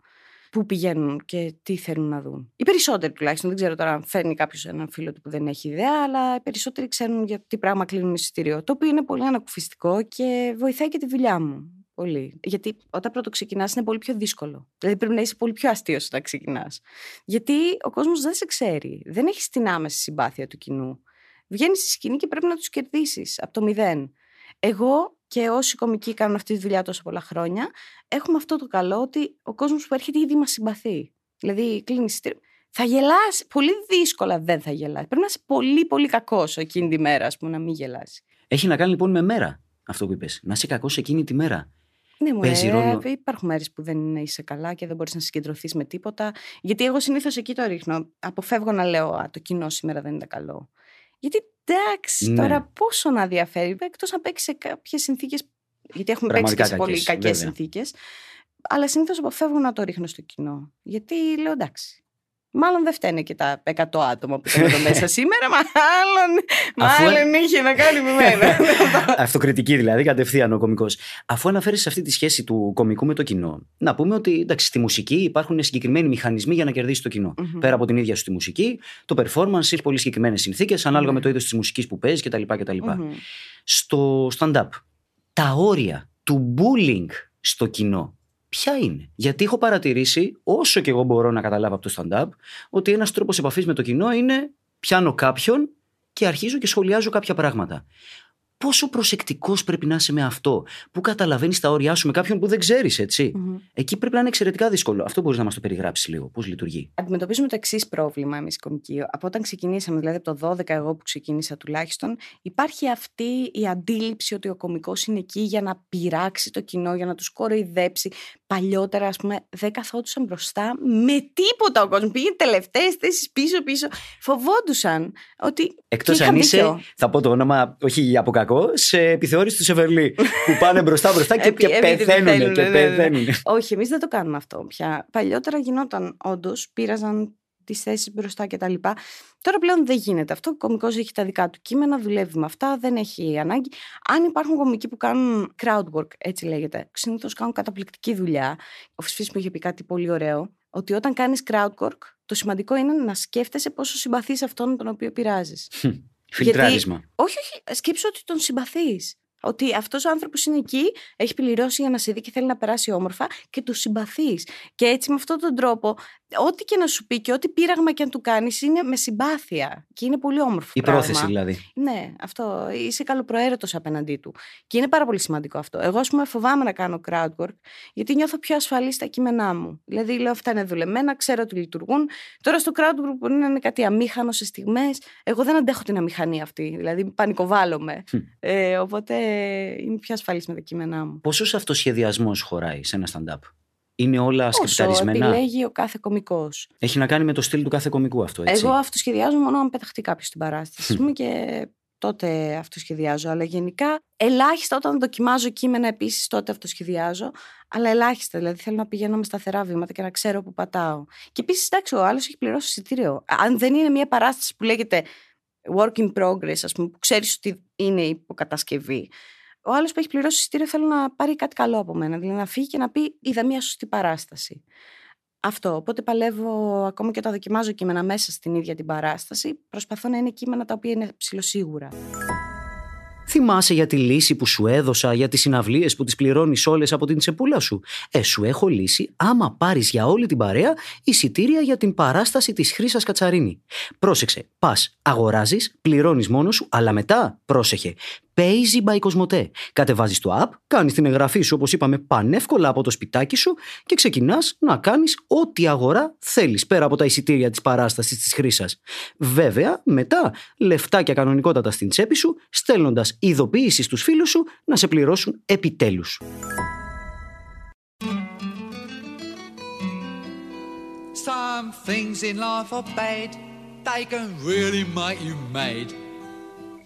πού πηγαίνουν και τι θέλουν να δουν. Οι περισσότεροι τουλάχιστον. Δεν ξέρω τώρα αν φέρνει κάποιος έναν φίλο του που δεν έχει ιδέα, αλλά οι περισσότεροι ξέρουν για τι πράγμα κλείνουν εισιτήριο. Το οποίο είναι πολύ ανακουφιστικό και βοηθάει και τη δουλειά μου. Πολύ. Γιατί όταν πρώτο ξεκινάς είναι πολύ πιο δύσκολο. Δηλαδή πρέπει να είσαι πολύ πιο αστείος όταν ξεκινάς. Γιατί ο κόσμος δεν σε ξέρει. Δεν έχεις την άμεση συμπάθεια του κοινού. Βγαίνεις στη σκηνή και πρέπει να τους κερδίσεις από το μηδέν. Εγώ και όσοι κομικοί κάνουν αυτή τη δουλειά τόσα πολλά χρόνια, έχουμε αυτό το καλό ότι ο κόσμος που έρχεται ήδη μας συμπαθεί. Δηλαδή, κλείνεις εισιτήριο. Θα γελάσει. Πολύ δύσκολα δεν θα γελάσει. Πρέπει να είσαι πολύ, πολύ κακός εκείνη τη μέρα, ας πούμε, να μην γελάσει. Έχει να κάνει λοιπόν με μέρα αυτό που είπες. Να είσαι κακός εκείνη τη μέρα. Ναι, μου Παίζει ε, ρόλο. Υπάρχουν μέρες που δεν είσαι καλά και δεν μπορείς να συγκεντρωθείς με τίποτα. Γιατί εγώ συνήθως εκεί το ρίχνω. Αποφεύγω να λέω Α, το κοινό σήμερα δεν είναι καλό. Γιατί εντάξει, Ναι. τώρα πόσο να διαφέρει, εκτός να παίξει σε κάποιες συνθήκες. Γιατί έχουμε παίξει Πραγματικά και σε πολύ κακές, κακές βέβαια. συνθήκες. Αλλά συνήθως αποφεύγω να το ρίχνω στο κοινό. Γιατί λέω εντάξει. Μάλλον δεν φταίνε και τα 100 άτομα που ήταν εδώ μέσα σήμερα. Μάλλον, Αφού- μάλλον είχε να κάνει με μένα. Αυτοκριτική δηλαδή, κατευθείαν ο κωμικό. Αφού αναφέρει σε αυτή τη σχέση του κωμικού με το κοινό, να πούμε ότι εντάξει, στη μουσική υπάρχουν συγκεκριμένοι μηχανισμοί για να κερδίσει το κοινό. Μμμ. Πέρα από την ίδια σου τη μουσική, το performance έχει πολύ συγκεκριμένες συνθήκες, ανάλογα Ναι. με το είδος της μουσικής που παίζεις κτλ. κτλ. Μμμ. Στο stand-up, τα όρια του bullying στο κοινό, ποια είναι; Γιατί έχω παρατηρήσει, όσο και εγώ μπορώ να καταλάβω από το stand-up, ότι ένας τρόπος επαφής με το κοινό είναι πιάνω κάποιον και αρχίζω και σχολιάζω κάποια πράγματα. Πόσο προσεκτικός πρέπει να είσαι με αυτό, που καταλαβαίνεις τα όρια σου με κάποιον που δεν ξέρεις, έτσι. Μμμ. Εκεί πρέπει να είναι εξαιρετικά δύσκολο. Αυτό μπορείς να μας το περιγράψεις λίγο, πώς λειτουργεί. Αντιμετωπίζουμε το εξής πρόβλημα εμείς οι κομικοί. Από όταν ξεκινήσαμε, δηλαδή από το 12 εγώ που ξεκίνησα τουλάχιστον, υπάρχει αυτή η αντίληψη ότι ο κομικός είναι εκεί για να πειράξει το κοινό, για να τους κοροϊδέψει. Παλιότερα, ας πούμε, δεν καθόντουσαν μπροστά με τίποτα ο κόσμος. Πήγαινε τελευταίες θέσεις πίσω-πίσω. Φοβόντουσαν ότι. Εκτός και είχαν αν είσαι, δίκιο. θα πω το όνομα, όχι από κακό, σε επιθεώρηση του Σεβερλί. που πάνε μπροστά-μπροστά και, Επί- και επειδή πεθαίνουν. θέλουν, Και ναι, ναι, ναι. πεθαίνουν. Όχι, εμείς δεν το κάνουμε αυτό πια. Παλιότερα γινόταν όντως, πήραζαν τις θέσεις μπροστά κτλ. Τώρα πλέον δεν γίνεται αυτό. Ο κωμικός έχει τα δικά του κείμενα, δουλεύει με αυτά, δεν έχει ανάγκη. Αν υπάρχουν κομικοί που κάνουν crowd work, έτσι λέγεται, συνήθως κάνουν καταπληκτική δουλειά. Ο Φυσφής μου είχε πει κάτι πολύ ωραίο, ότι όταν κάνεις crowd work, το σημαντικό είναι να σκέφτεσαι πόσο συμπαθείς αυτόν τον οποίο πειράζεις. Φιλτράρισμα. Όχι, όχι. Σκέψου ότι τον συμπαθείς. Ότι αυτός ο άνθρωπος είναι εκεί, έχει πληρώσει για να σε δει και θέλει να περάσει όμορφα και του συμπαθείς. Και έτσι με αυτόν τον τρόπο, ό,τι και να σου πει και ό,τι πείραγμα και αν του κάνεις, είναι με συμπάθεια. Και είναι πολύ όμορφο. Η πράγμα. πρόθεση δηλαδή. Ναι, αυτό. Είσαι καλοπροαίρετος απέναντί του. Και είναι πάρα πολύ σημαντικό αυτό. Εγώ, ας πούμε, φοβάμαι να κάνω crowd work, γιατί νιώθω πιο ασφαλή στα κείμενά μου. Δηλαδή, λέω αυτά είναι δουλεμένα, ξέρω ότι λειτουργούν. Τώρα στο crowd work μπορεί να είναι κάτι αμήχανο σε στιγμές. Εγώ δεν αντέχω την αμηχανία αυτή. Δηλαδή, πανικοβάλλομαι. ε, οπότε είμαι πιο ασφαλής με τα κείμενά μου. Πόσος αυτοσχεδιασμός χωράει σε ένα stand-up; Είναι όλα Όσο σκεπταρισμένα; επιλέγει ο κάθε κωμικός. Έχει να κάνει με το στυλ του κάθε κομικού αυτό, έτσι; Εγώ αυτοσχεδιάζω μόνο αν πεταχτεί κάποιος στην παράσταση. ας πούμε, και τότε αυτοσχεδιάζω. Αλλά γενικά ελάχιστα όταν δοκιμάζω κείμενα επίσης τότε αυτοσχεδιάζω. Αλλά ελάχιστα. Δηλαδή θέλω να πηγαίνω με σταθερά βήματα και να ξέρω που πατάω. Και επίσης, εντάξει, ο άλλος έχει πληρώσει εισιτήριο. Αν δεν είναι μια παράσταση που λέγεται work in progress, ας πούμε, που ξέρεις ότι είναι υποκατασκευή. Ο άλλος που έχει πληρώσει εισιτήριο θέλει να πάρει κάτι καλό από μένα. Δηλαδή να φύγει και να πει: Είδα μια σωστή παράσταση. Αυτό. Οπότε παλεύω ακόμα και όταν δοκιμάζω κείμενα μέσα στην ίδια την παράσταση. Προσπαθώ να είναι κείμενα τα οποία είναι ψηλοσίγουρα. Θυμάσαι για τη λύση που σου έδωσα για τις συναυλίες που τις πληρώνεις όλες από την τσεπούλα σου; Ε, σου έχω λύσει άμα πάρεις για όλη την παρέα εισιτήρια για την παράσταση της Χρύσα Κατσαρίνη. Πρόσεξε, πας, αγοράζεις, πληρώνεις μόνος σου, αλλά μετά, πρόσεχε, Paisy by Cosmote. Κατεβάζεις το app, κάνεις την εγγραφή σου όπως είπαμε πανεύκολα από το σπιτάκι σου και ξεκινάς να κάνεις ό,τι αγορά θέλεις πέρα από τα εισιτήρια της παράστασης της χρήσα. Βέβαια, μετά λεφτάκια κανονικότατα στην τσέπη σου, στέλνοντας ειδοποίηση στους φίλους σου να σε πληρώσουν επιτέλους. Some things in life are bad, they can really make you mad.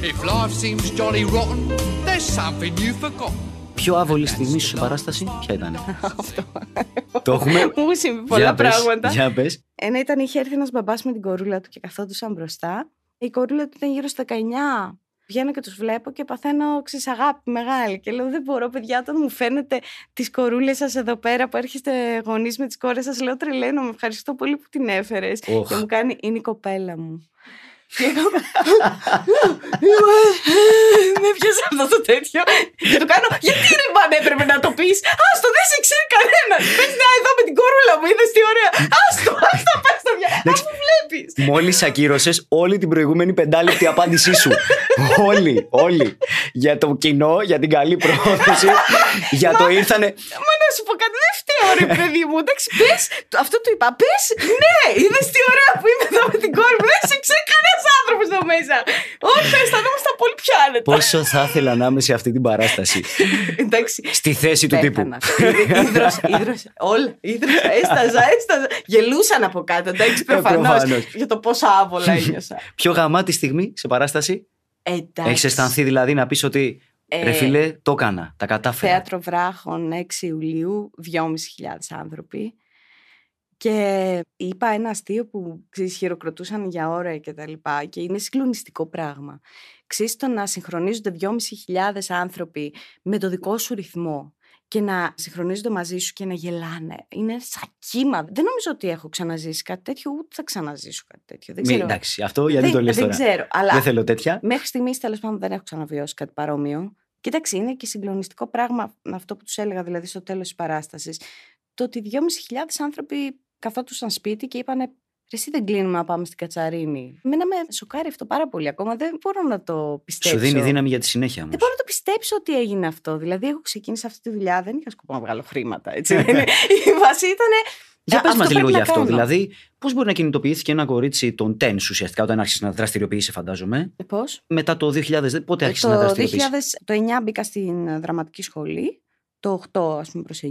If life seems jolly rotten, there's something you forgot. Πιο άβολη στιγμή σου σε παράσταση, ποια ήταν. Το έχουμε; Μου συμβεί πολλά Για πες, πράγματα. Για πες. Ένα ήταν είχε έρθει ένας μπαμπάς με την κορούλα του και καθόντουσαν μπροστά. Η κορούλα του ήταν γύρω στα 19. Βγαίνω και τους βλέπω και παθαίνω ξέρεις, αγάπη μεγάλη. Και λέω: Δεν μπορώ, παιδιά, όταν μου φαίνεται τις κορούλες σας εδώ πέρα που έρχεστε γονείς με τις κόρες σας, λέω: Τρελαίνω, ευχαριστώ πολύ που την έφερες. Οχ. Και μου κάνει: Είναι η κοπέλα μου. Και εγώ. Με πιάσε αυτό το τέτοιο. Και του κάνω: Γιατί ρε μπαν έπρεπε να το πεις; Άστο, δεν σε ξέρει κανένα. Πες να εδώ με την κορούλα μου, είδες τι ωραία. Άστο, άστο, πε το πια. Αφού βλέπεις. Μόλις ακύρωσες όλη την προηγούμενη πεντάλεπτη απάντησή σου. όλη, όλη. Για το κοινό, για την καλή πρόθεση. για το ήρθανε. Μα να σου πω κάτι, δεν φταίω, ρε παιδί μου. Εντάξει, πες. Αυτό του είπα. Πες, ναι, είδες τι ωραία που είμαι εδώ με την κόρη μου. Δεν σε ξέρει κανένα άνθρωπος εδώ μέσα; Όχι, αισθανόμαστε πολύ πιο άνετα. Πόσο θα ήθελα να είμαι σε αυτή την παράσταση. Εντάξει. Στη θέση του τύπου. Πέθανα. Ίδρος, ίδρος, όλα. Ίδρος, έσταζα, έσταζα. Γελούσαν από κάτω, εντάξει, προφανώς. προφανώς. Για το πόσο άβολα ένιωσα. Πιο γαμάτη στιγμή σε παράσταση; Εντάξει. Έχεις αισθανθεί δηλαδή να πεις ότι. Ε, Ρε φίλε, το έκανα. Τα κατάφερα. Θέατρο Βράχων 6 Ιουλίου, 2.500 άνθρωποι. Και είπα ένα αστείο που ξέρεις, χειροκροτούσαν για ώρα και τα λοιπά και είναι συγκλονιστικό πράγμα. Ξέρεις το να συγχρονίζονται 2.500 άνθρωποι με το δικό σου ρυθμό και να συγχρονίζονται μαζί σου και να γελάνε. Είναι σαν κύμα. Δεν νομίζω ότι έχω ξαναζήσει κάτι τέτοιο, ούτε θα ξαναζήσω κάτι τέτοιο. Δεν Μη, ξέρω. εντάξει, αυτό γιατί δεν, το λες δεν τώρα. ξέρω, αλλά Δεν θέλω τέτοια. Μέχρι στιγμής τέλος πάντων δεν έχω ξαναβιώσει κάτι παρόμοιο. Κοίταξε, είναι και συγκλονιστικό πράγμα αυτό που τους έλεγα δηλαδή στο τέλος της παράστασης. Το ότι 2.500 άνθρωποι καθόντουσαν σπίτι και είπανε «Ρε, Εσύ δεν κλείνουμε να πάμε στην Κατσαρίνη. Μένα με σοκάρει αυτό πάρα πολύ ακόμα. Δεν μπορώ να το πιστέψω. Σου δίνει δύναμη για τη συνέχεια όμως. Δεν μπορώ να το πιστέψω ότι έγινε αυτό. Δηλαδή, εγώ ξεκίνησα αυτή τη δουλειά, δεν είχα σκοπό να βγάλω χρήματα. Έτσι. δεν είναι. Η βάση ήταν. Για «Α, πες αυτό μας λίγο πρέπει γι' να αυτό. κάνω». Δηλαδή, πώς μπορεί να κινητοποιήθηκε ένα κορίτσι των TENS ουσιαστικά όταν άρχισε να δραστηριοποιήσει, φαντάζομαι. Πώς; Μετά το 2000, πότε άρχισε να Το 2000, δραστηριοποιήσει. το 9 μπήκα στην ε, δραματική σχολή, το 8 ας πούμε προς 9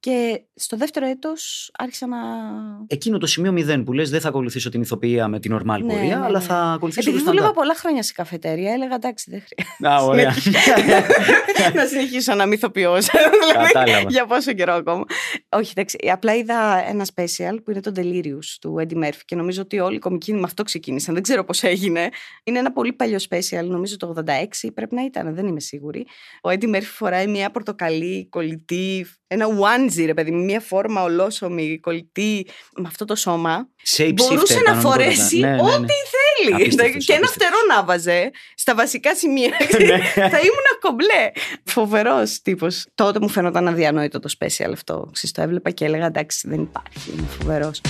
και στο δεύτερο έτος άρχισα να... Εκείνο το σημείο 0 που λες, δεν θα ακολουθήσω την ηθοποιία με την ορμάλ Ναι, πορεία, ναι, αλλά ναι. θα ακολουθήσω Επειδή το δούλευα stand-up. πολλά χρόνια σε καφετέρια, έλεγα εντάξει δεν χρειάζεται Α, ωραία. να συνεχίσω να μυθοποιώ. Κατάλαβα. για πόσο καιρό ακόμα. Όχι, εντάξει, απλά είδα ένα special που είναι το Delirious του Eddie Murphy και νομίζω ότι όλοι οι κομικοί με αυτό ξεκίνησαν. Δεν ξέρω πώς έγινε. Είναι ένα πολύ παλιό special, νομίζω το 86 πρέπει να ήταν, δεν είμαι σίγουρη. Ο Eddie Murphy φοράει μια πορτοκαλί κολλητή, ένα onesie, ρε παιδί, με μια φόρμα ολόσωμη, κολλητή, με αυτό το σώμα. Shape Μπορούσε shifter, να κανονικότατα. φορέσει Ναι, ναι, ναι. ό,τι θέλει. Απίστευτος, και ένα απίστευτος. φτερό να βάζε στα βασικά σημεία. Ναι. θα ήμουν κομπλέ. Φοβερός τύπος. Τότε μου φαίνονταν αδιανόητο το special αυτό. Ξέρεις, το έβλεπα και έλεγα εντάξει, δεν υπάρχει. Είναι φοβερός.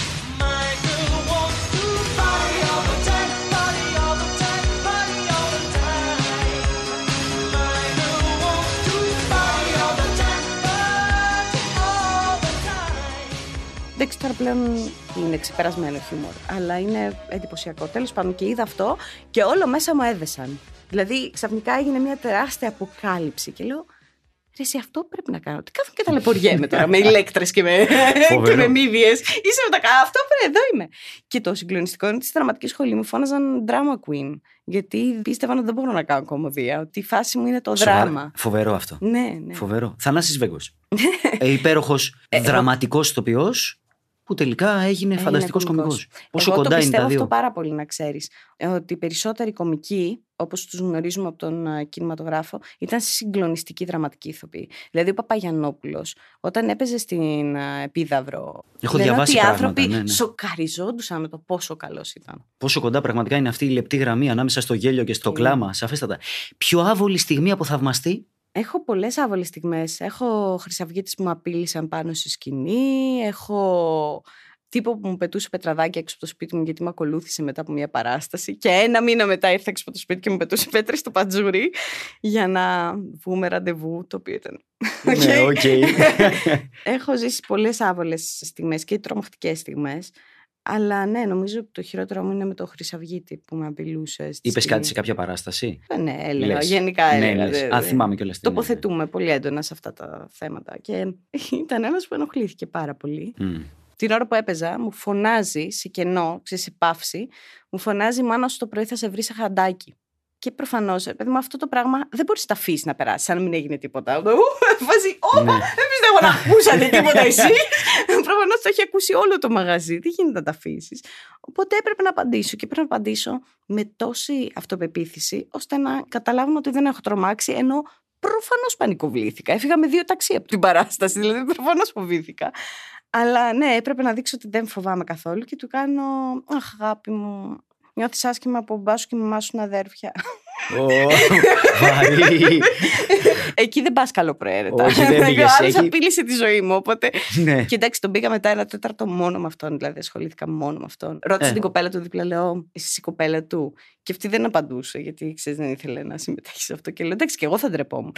Εντάξει, τώρα πλέον είναι ξεπερασμένο χιούμορ. Αλλά είναι εντυπωσιακό. Τέλος πάντων, και είδα αυτό και όλο μέσα μου έδεσαν. Δηλαδή, ξαφνικά έγινε μια τεράστια αποκάλυψη και λέω. Ρε, εσύ αυτό πρέπει να κάνω. Τι κάθομαι και ταλαιπωριέμαι τώρα με ηλέκτρες και με, Φοβερό. και με μύδιε. Είσαι με τα καλά. Αυτό πρέπει, εδώ είμαι. Και το συγκλονιστικό είναι ότι στη δραματική σχολή μου φώναζαν drama queen. Γιατί πίστευαν ότι δεν μπορώ να κάνω κομμωδία. Ότι η φάση μου είναι το Σοβαρά. δράμα. Φοβερό αυτό. Ναι, ναι. Φοβερό. Θανάσης Βέγκος. ε, Υπέροχος εγώ- δραματικός ηθοποιός. Που τελικά έγινε Έγινε φανταστικός κωμικός. κωμικός. Πόσο Εγώ κοντά το είναι τα πιστεύω δύο; αυτό πάρα πολύ να ξέρεις. Ε, Ότι οι περισσότεροι κομικοί, όπως τους γνωρίζουμε από τον ε, κινηματογράφο, ήταν συγκλονιστικοί δραματικοί ηθοποιοί. Δηλαδή ο Παπαγιανόπουλος, όταν έπαιζε στην ε, Επίδαυρο, Έχω λένε διαβάσει ότι οι πράγματα, άνθρωποι ναι, ναι. σοκαριζόντουσαν με το πόσο καλός ήταν. Πόσο κοντά πραγματικά είναι αυτή η λεπτή γραμμή ανάμεσα στο γέλιο και στο Είναι. κλάμα. Σαφέστατα. Πιο άβολη στιγμή από θαυμαστή. Έχω πολλές άβολες στιγμές. Έχω χρυσαυγίτες που με απείλησαν πάνω στη σκηνή. Έχω τύπο που μου πετούσε πετραδάκια έξω από το σπίτι μου γιατί με ακολούθησε μετά από μια παράσταση. Και ένα μήνα μετά ήρθε έξω από το σπίτι και μου πετούσε πέτρες στο πατζούρι για να βγούμε ραντεβού, το οποίο ήταν. Ναι, Οκ. οκ. Έχω ζήσει πολλές άβολες στιγμές και τρομακτικές στιγμές. Αλλά ναι, νομίζω ότι το χειρότερο μου είναι με το Χρυσαυγίτη που με απειλούσε. στη Είπες σκηνή. κάτι σε κάποια παράσταση; Ε, Ναι, έλεγα. Λες. Γενικά Ναι, έλεγα. λες. δε- Α, δε- θυμάμαι κιόλας την Τοποθετούμε πολύ έντονα σε αυτά τα θέματα. Και ήταν ένας που ενοχλήθηκε πάρα πολύ. Μμ. Την ώρα που έπαιζα, μου φωνάζει σε κενό, ξέρεις, σε παύση, μου φωνάζει Μάνα σου το πρωί θα σε βρει σε χαντάκι. Και προφανώς, παιδί μου, αυτό το πράγμα δεν μπορείς να τα αφήσεις να περάσει, σαν να μην έγινε τίποτα. Ου, Βάζει, Ω, Ναι. δεν πιστεύω να ακούσατε τίποτα εσεί. Προφανώς το έχει ακούσει όλο το μαγαζί. Δεν γίνεται να τα αφήσεις. Οπότε έπρεπε να απαντήσω και έπρεπε να απαντήσω με τόση αυτοπεποίθηση, ώστε να καταλάβουν ότι δεν έχω τρομάξει, ενώ προφανώς πανικοβλήθηκα. Έφυγα με δύο ταξί από την παράσταση, δηλαδή προφανώς φοβήθηκα. Αλλά ναι, έπρεπε να δείξω ότι δεν φοβάμαι καθόλου και του κάνω. Αχ, αγάπη μου, νιώθει άσχημα που ο μπάσου και η μαμά σου είναι αδέρφια. Ω, Βαρύ. Εκεί δεν πα καλοπροαίρετα. Όχι, δεν πήγες Ο άλλος εκεί. απείλησε τη ζωή μου. Οπότε. Ναι. Και εντάξει, τον πήγα μετά ένα τέταρτο μόνο με αυτόν. Δηλαδή, ασχολήθηκα μόνο με αυτόν. Ρώτησε Ε. την κοπέλα του δίπλα, λέω, Εσύ η κοπέλα του. Και αυτή δεν απαντούσε, γιατί ξέρει, δεν ήθελε να συμμετέχει σε αυτό. Και λέω, Εντάξει, και εγώ θα ντρεπόμουν.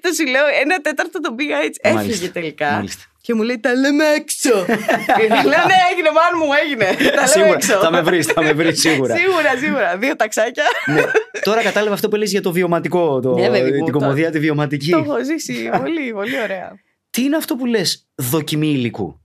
Το σου λέω, ένα τέταρτο τον πήγα έτσι. Μάλιστα. Έφυγε τελικά. Μάλιστα. Και μου λέει, Τα λέμε έξω. και λέω, Ναι, έγινε, μάν μου, έγινε. Τα λέμε Σίγουρα. έξω. Θα με βρεις, θα με βρεις σίγουρα. Σίγουρα, σίγουρα. Δύο ταξάκια. Ναι. Τώρα κατάλαβα αυτό που λες για το βιωματικό, το, Ναι, παιδί μου, την το- κομμωδία τη βιωματική. Το έχω ζήσει πολύ, πολύ ωραία. Τι είναι αυτό που λες δοκιμή υλικού;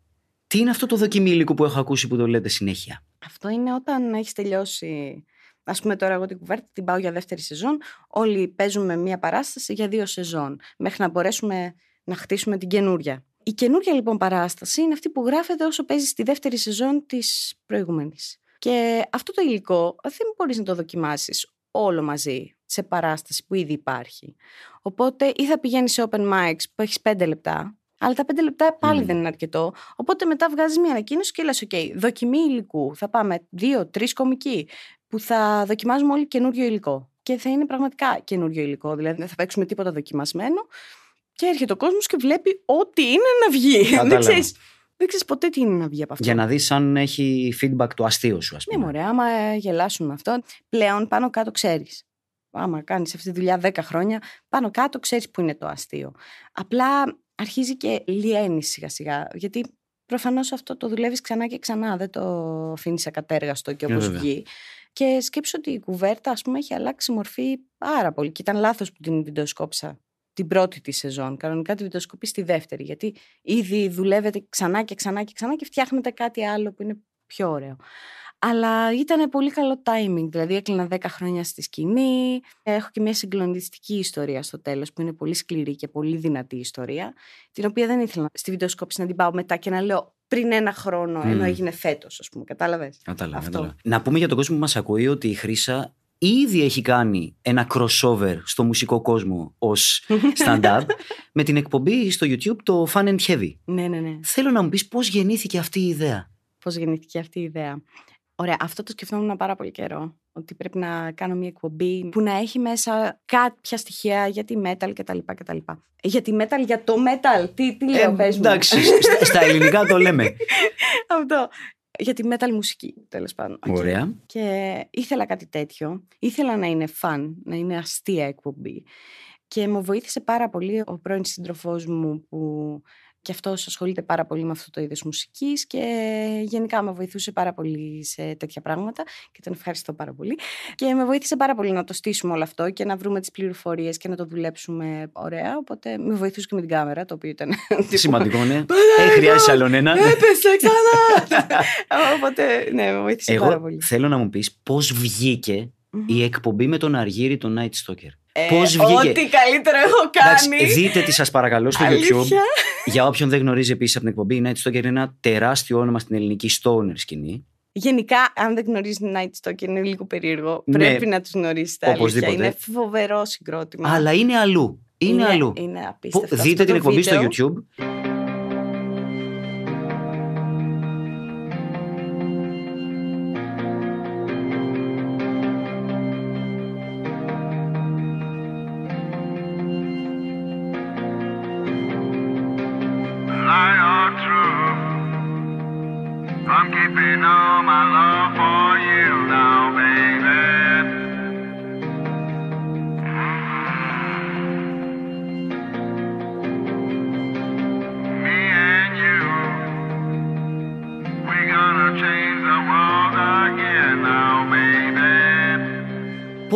Τι είναι αυτό το δοκιμή υλικού που έχω ακούσει που το λέτε συνέχεια; Αυτό είναι όταν έχεις τελειώσει. Α πούμε, τώρα εγώ την κουβέρτα την πάω για δεύτερη σεζόν. Όλοι παίζουμε μία παράσταση για δύο σεζόν. Μέχρι να μπορέσουμε να χτίσουμε την καινούρια. Η καινούρια λοιπόν παράσταση είναι αυτή που γράφεται όσο παίζει στη δεύτερη σεζόν της προηγούμενης. Και αυτό το υλικό δεν μπορείς να το δοκιμάσεις όλο μαζί σε παράσταση που ήδη υπάρχει. Οπότε ή θα πηγαίνεις σε open mics που έχεις πέντε λεπτά, αλλά τα πέντε λεπτά πάλι Μμμ. δεν είναι αρκετό. Οπότε μετά βγάζεις μια ανακοίνωση και λες: OK, δοκιμή υλικού. Θα πάμε δύο-τρει κομικοί που θα δοκιμάζουμε όλοι καινούριο υλικό. Και θα είναι πραγματικά καινούριο υλικό. Δηλαδή δεν θα παίξουμε τίποτα δοκιμασμένο. Και έρχεται ο κόσμος και βλέπει ό,τι είναι να βγει. Κατάλαβα. δεν ξέρεις δεν ξέρεις ποτέ τι είναι να βγει από αυτό. Για να δεις αν έχει feedback το αστείο σου, ας Ναι, πούμε. μωρέ, άμα ε, γελάσουν με αυτό, πλέον πάνω κάτω ξέρεις. Άμα κάνεις αυτή τη δουλειά 10 χρόνια, πάνω κάτω ξέρεις που είναι το αστείο. Απλά αρχίζει και λιένεις σιγά σιγά. Γιατί προφανώς αυτό το δουλεύεις ξανά και ξανά. Δεν το αφήνεις ακατέργαστο και Ε, όπως βέβαια. βγει. Και σκέψω ότι η κουβέρτα, ας πούμε, έχει αλλάξει μορφή πάρα πολύ. Και ήταν λάθος που την βιντεοσκόψα την πρώτη της σεζόν. Κανονικά τη βιντεοσκοπή στη δεύτερη. Γιατί ήδη δουλεύετε ξανά και ξανά και ξανά και φτιάχνετε κάτι άλλο που είναι πιο ωραίο. Αλλά ήταν πολύ καλό timing. Δηλαδή, έκλεινα 10 χρόνια στη σκηνή. Έχω και μια συγκλονιστική ιστορία στο τέλος, που είναι πολύ σκληρή και πολύ δυνατή ιστορία. Την οποία δεν ήθελα στη βιντεοσκόπηση να την πάω μετά και να λέω πριν ένα χρόνο, ενώ Μμμ. έγινε φέτος, ας πούμε. Κατάλαβες; Κατάλαβα, Αυτό. κατάλαβα. Να πούμε για τον κόσμο που μας ακούει ότι η Χρύσα ήδη έχει κάνει ένα crossover στο μουσικό κόσμο ως stand-up με την εκπομπή στο YouTube το Fun and Heavy. Ναι, ναι, ναι. Θέλω να μου πεις πώς γεννήθηκε αυτή η ιδέα. Πώς γεννήθηκε αυτή η ιδέα. Ωραία, αυτό το σκεφτόμουν πάρα πολύ καιρό. Ότι πρέπει να κάνω μια εκπομπή που να έχει μέσα κάποια στοιχεία για τη metal κτλ. κτλ. Για τη metal, για το metal. Τι, τι λέω, πες μου. Ε, εντάξει, στα, στα ελληνικά το λέμε. Αυτό. Για τη metal μουσική, τέλος πάντων. Οκ. Ωραία. Και ήθελα κάτι τέτοιο. Ήθελα να είναι fun, να είναι αστεία εκπομπή. Και μου βοήθησε πάρα πολύ ο πρώην σύντροφός μου που και αυτός ασχολείται πάρα πολύ με αυτό το είδος μουσικής και γενικά με βοηθούσε πάρα πολύ σε τέτοια πράγματα και τον ευχαριστώ πάρα πολύ. Και με βοήθησε πάρα πολύ να το στήσουμε όλο αυτό και να βρούμε τις πληροφορίες και να το δουλέψουμε ωραία. Οπότε με βοηθούσε και με την κάμερα, το οποίο ήταν... τύπου, Σημαντικό, ναι. Παναγία! Ε, χρειάζεσαι άλλον ένα. Έπεσε ξανά! Οπότε, ναι, με βοήθησε πάρα Εγώ πολύ. θέλω να μου πεις πώς βγήκε Μμμ. η εκπομπή με τον Αργύρι, τον Night Stalker. Ε, Πώς βγήκε; Ό,τι καλύτερο έχω Εντάξει, κάνει. δείτε τη σας παρακαλώ στο Αλήθεια. YouTube. Για όποιον δεν γνωρίζει επίσης από την εκπομπή, η Night Stalker είναι ένα τεράστιο όνομα στην ελληνική stoner σκηνή. Γενικά, αν δεν γνωρίζει Night Stalker, είναι λίγο περίεργο. Ναι. Πρέπει να τους γνωρίσει τα αλήθεια. Οπωσδήποτε. Είναι φοβερό συγκρότημα. Αλλά είναι αλλού. Είναι, αλλού. Είναι Που- απίστευτο. Δείτε Αυτό την το εκπομπή στο βίντεο. YouTube.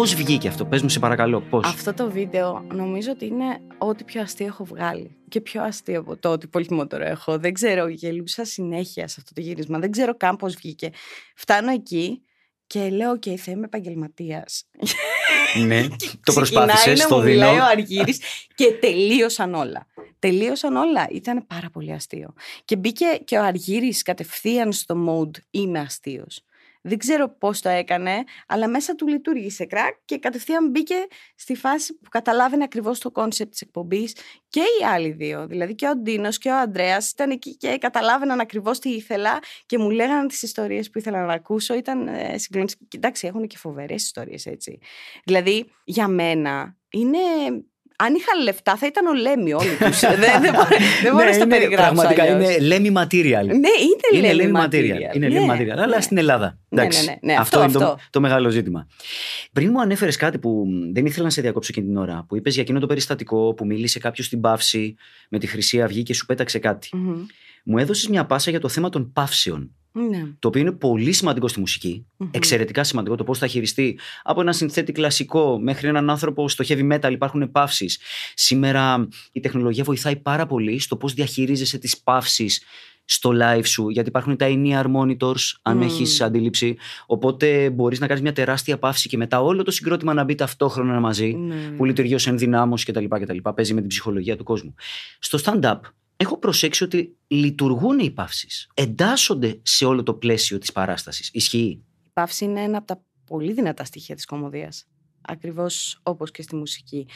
Πώς βγήκε αυτό, πες μου σε παρακαλώ, πώς; Αυτό το βίντεο νομίζω ότι είναι ό,τι πιο αστείο έχω βγάλει. Και πιο αστείο από το Ό,τι πολυτιμότερο έχω. Δεν ξέρω, γελούσα συνέχεια σε αυτό το γύρισμα. Δεν ξέρω καν πώς βγήκε. Φτάνω εκεί και λέω: Οκ, θα είμαι επαγγελματίας. ναι, το Ξεκινάει προσπάθησε, να το μου δίνω. μιλάει ο Αργύρης και τελείωσαν όλα. Τελείωσαν όλα. Ήταν πάρα πολύ αστείο. Και μπήκε και ο Αργύρης κατευθείαν στο mode είμαι αστείος. Δεν ξέρω πώς το έκανε, αλλά μέσα του λειτούργησε κρακ και κατευθείαν μπήκε στη φάση που καταλάβαινε ακριβώς το κόνσεπτ της εκπομπής και οι άλλοι δύο. Δηλαδή και ο Ντίνος και ο Αντρέας ήταν εκεί και καταλάβαιναν ακριβώς τι ήθελα και μου λέγανε τις ιστορίες που ήθελα να ακούσω. Ήταν ε, συγκλονιστικό. Κοιτάξτε, έχουν και φοβερές ιστορίες έτσι. Δηλαδή, για μένα είναι. Αν είχαν λεφτά, θα ήταν ο Lemmy όλοι τους. δεν δεν, μπορώ- δεν μπορώ να τα είναι, περιγράψω. πραγματικά αλλιώς. είναι Lemmy material. Ναι, είναι, Είναι Lemmy Lemmy material. Είναι Ναι, Lemmy material. Αλλά ναι. στην Ελλάδα. Ναι, Εντάξει, ναι, ναι, ναι, Αυτό, αυτό, είναι το, αυτό. το μεγάλο ζήτημα. Πριν μου ανέφερες κάτι που δεν ήθελα να σε διακόψω εκείνη την ώρα, που είπες για εκείνο το περιστατικό που μίλησε κάποιος στην παύση με τη Χρυσή Αυγή και σου πέταξε κάτι. Μμμ. Μου έδωσες μια πάσα για το θέμα των παύσεων. Ναι. Το οποίο είναι πολύ σημαντικό στη μουσική. Μμμ. Εξαιρετικά σημαντικό το πώς θα χειριστεί από ένα συνθέτη κλασικό μέχρι έναν άνθρωπο στο heavy metal. Υπάρχουν παύσεις. Σήμερα η τεχνολογία βοηθάει πάρα πολύ στο πώς διαχειρίζεσαι τις παύσεις στο live σου, γιατί υπάρχουν τα in-ear monitors, αν Μμμ. έχεις αντίληψη. Οπότε μπορείς να κάνεις μια τεράστια παύση και μετά όλο το συγκρότημα να μπει ταυτόχρονα μαζί, Ναι. που λειτουργεί ως ενδυνάμωση κτλ, κτλ. Παίζει με την ψυχολογία του κόσμου. Στο stand-up έχω προσέξει ότι λειτουργούν οι παύσει. Εντάσσονται σε όλο το πλαίσιο της παράστασης. Ισχύει; Η παύση είναι ένα από τα πολύ δυνατά στοιχεία της κομμωδίας. Ακριβώς όπως και στη μουσική.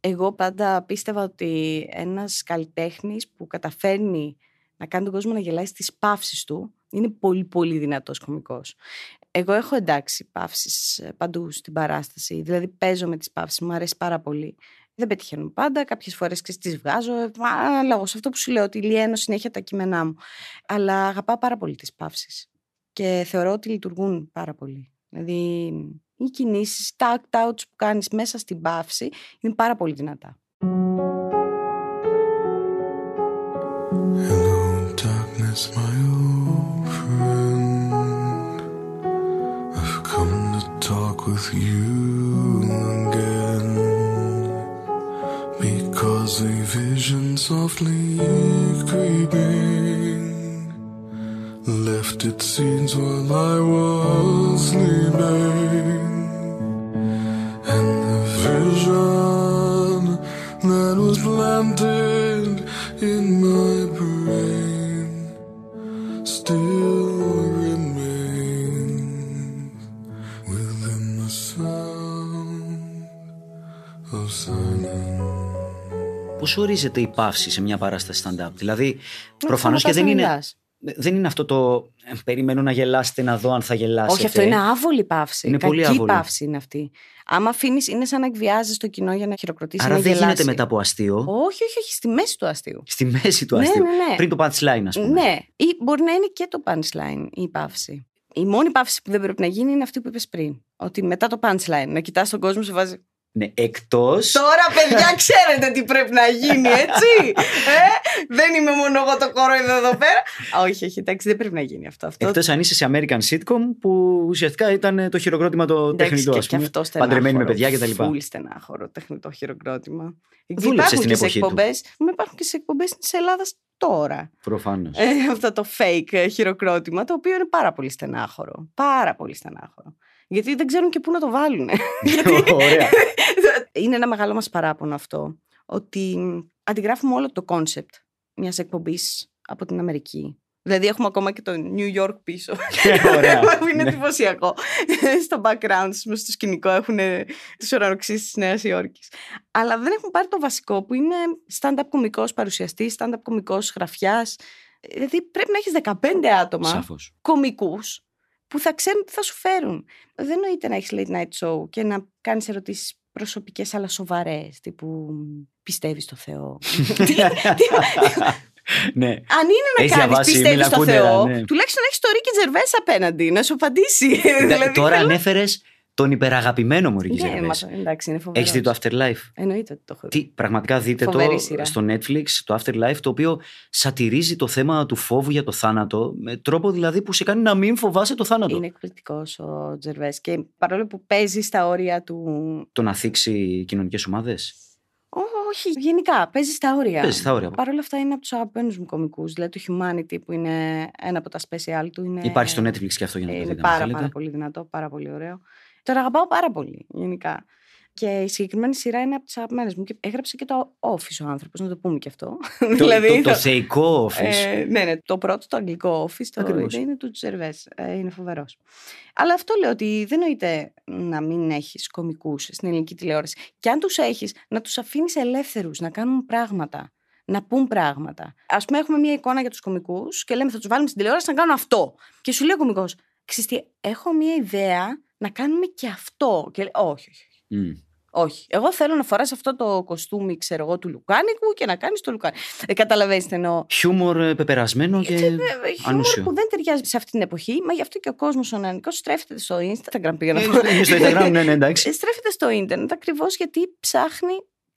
Εγώ πάντα πίστευα ότι ένας καλλιτέχνης που καταφέρνει να κάνει τον κόσμο να γελάει στις παύσεις του είναι πολύ πολύ δυνατός κωμικός. Εγώ έχω εντάξει παύσεις ε, παντού στην παράσταση, δηλαδή παίζω με τις παύσεις, μου αρέσει πάρα πολύ. Δεν πετυχαίνουν πάντα, κάποιες φορές και τις βγάζω, ε, ανάλογα σε αυτό που σου λέω, ότι λιένω συνέχεια τα κείμενά μου. Αλλά αγαπάω πάρα πολύ τις παύσεις και θεωρώ ότι λειτουργούν πάρα πολύ. Δηλαδή, οι κινήσεις, τα act-outs που κάνεις μέσα στην παύση είναι πάρα πολύ δυνατά. Hello, darkness, my old friend. I've come to talk with you vision softly creeping left its scenes while I was sleeping. And the vision that was planted in my Πώς ορίζεται η παύση σε μια παράσταση stand-up; Δηλαδή, προφανώς και σταματάς δεν να είναι. μιλάς; Δεν είναι αυτό το ε, περιμένω να γελάσετε να δω αν θα γελάσετε. Όχι, αυτό είναι άβολη παύση. Είναι Κακή πολύ άβολη. παύση είναι αυτή. Άμα αφήνεις, είναι σαν να εκβιάζεις το κοινό για να χειροκροτήσεις. Άρα να δεν γελάσει. γίνεται μετά από αστείο; Όχι, όχι, όχι, στη μέση του αστείου. Στη μέση του Ναι, αστείου. ναι, ναι. Πριν το punchline, ας πούμε. Ναι, ή μπορεί να είναι και το punchline η παύση. Η μόνη παύση που δεν πρέπει να γίνει είναι αυτή που είπες πριν. Ότι μετά το punchline, να κοιτάς τον κόσμο, σε βάζει. Ναι, εκτός. Τώρα, παιδιά, ξέρετε τι πρέπει να γίνει, έτσι. ε, δεν είμαι μόνο εγώ το κορόιδο εδώ πέρα. Α, όχι, όχι, εντάξει, δεν πρέπει να γίνει αυτό. αυτό Εκτός αν είσαι σε American sitcom που ουσιαστικά ήταν ε, το χειροκρότημα το Εντάξει, τεχνητό, και, ας και πούμε. αυτό στενάχωρο. Παντρεμένοι με παιδιά κτλ. Φουλ στενάχωρο τεχνητό χειροκρότημα. Δούλεψε υπάρχουν στην και σε εποχή του. εκπομπές, Μα υπάρχουν και σε εκπομπές της Ελλάδας τώρα. Προφανώς. Ε, αυτό το fake ε, χειροκρότημα, το οποίο είναι πάρα πολύ στενάχωρο. Πάρα πολύ στενάχωρο. Γιατί δεν ξέρουν και πού να το βάλουν. Γιατί Ωραία. Είναι ένα μεγάλο μας παράπονο αυτό. Ότι αντιγράφουμε όλο το concept μιας εκπομπής από την Αμερική. Δηλαδή έχουμε ακόμα και το New York πίσω. Ωραία. που είναι Ναι. εντυπωσιακό. Στο background, στο σκηνικό έχουν τις ουρανοξύσεις της Νέας Υόρκης. Αλλά δεν έχουν πάρει το βασικό που είναι stand-up κωμικός παρουσιαστής, stand-up κωμικός γραφιάς. Δηλαδή πρέπει να έχεις 15 άτομα Σαφώς. κομικούς που θα ξέρουν τι θα σου φέρουν. Δεν νοείται να έχεις late night show και να κάνεις ερωτήσεις προσωπικές αλλά σοβαρές, τύπου πιστεύεις στο Θεό. Τι- τι- ναι. αν είναι να Έχεις κάνεις διαβάσει πιστεύεις Μίλα στο Κούντερα, Θεό, ναι. τουλάχιστον έχεις το Ρίκη Τζερβέ απέναντι να σου απαντήσει. Δε- Δηλαδή, Τώρα θέλω- ανέφερε τον υπεραγαπημένο μου Ρίκη Ναι, Ζερβές. μα, εντάξει, είναι φοβερός. Έχεις δει το Afterlife; Εννοείται ότι το έχω δει. Τι, πραγματικά δείτε Φοβερή το σειρά. στο Netflix, το Afterlife, το οποίο σατυρίζει το θέμα του φόβου για το θάνατο, με τρόπο δηλαδή που σε κάνει να μην φοβάσαι το θάνατο. Είναι εκπληκτικός ο Τζερβές. Και παρόλο που παίζει στα όρια του. Το να θίξει κοινωνικές ομάδες; Ω, Όχι, γενικά παίζει στα όρια. Παίζει στα όρια. Παρ' όλα αυτά είναι από τους αγαπημένους μου κομικούς. Δηλαδή το Humanity που είναι ένα από τα special του. Είναι... Υπάρχει στο Netflix και αυτό για να το Είναι δείτε. αν πάρα, θέλετε. πάρα πολύ δυνατό, πάρα πολύ ωραίο. Τον αγαπάω πάρα πολύ, γενικά. Και η συγκεκριμένη σειρά είναι από τις αγαπημένες μου. Και έγραψε και το Office ο άνθρωπος, να το πούμε και αυτό. Το, το, το θεϊκό office. Ε, ναι, ναι, το πρώτο, το αγγλικό office, το Ακριβώς. είναι, είναι του Τζερβέ. είναι φοβερός. Αλλά αυτό λέω ότι δεν νοείται να μην έχεις κομικούς στην ελληνική τηλεόραση. Και αν τους έχεις, να τους αφήνεις ελεύθερους να κάνουν πράγματα. Να πούν πράγματα. Ας πούμε, έχουμε μια εικόνα για τους κομικούς και λέμε θα τους βάλουμε στην τηλεόραση να κάνουν αυτό. Και σου λέει ο κομικός, Ξες τι, έχω μια ιδέα να κάνουμε και αυτό. Και λέει, όχι, όχι. Μμ. Όχι. Εγώ θέλω να φοράς αυτό το κοστούμι, ξέρω εγώ, του Λουκάνικου και να κάνεις το Λουκάνικο. Δεν καταλαβαίνεις τι εννοώ. Χιούμορ ε, πεπερασμένο και Χιούμορ ανούσιο. που δεν ταιριάζει σε αυτή την εποχή, μα γι' αυτό και ο κόσμος ο νεανικός στρέφεται στο Instagram. Πήγα να Ε, πω. είναι στο Instagram, ναι, ναι, εντάξει. Ε, Στρέφεται στο Ίντερνετ ακριβώς γιατί ψάχνει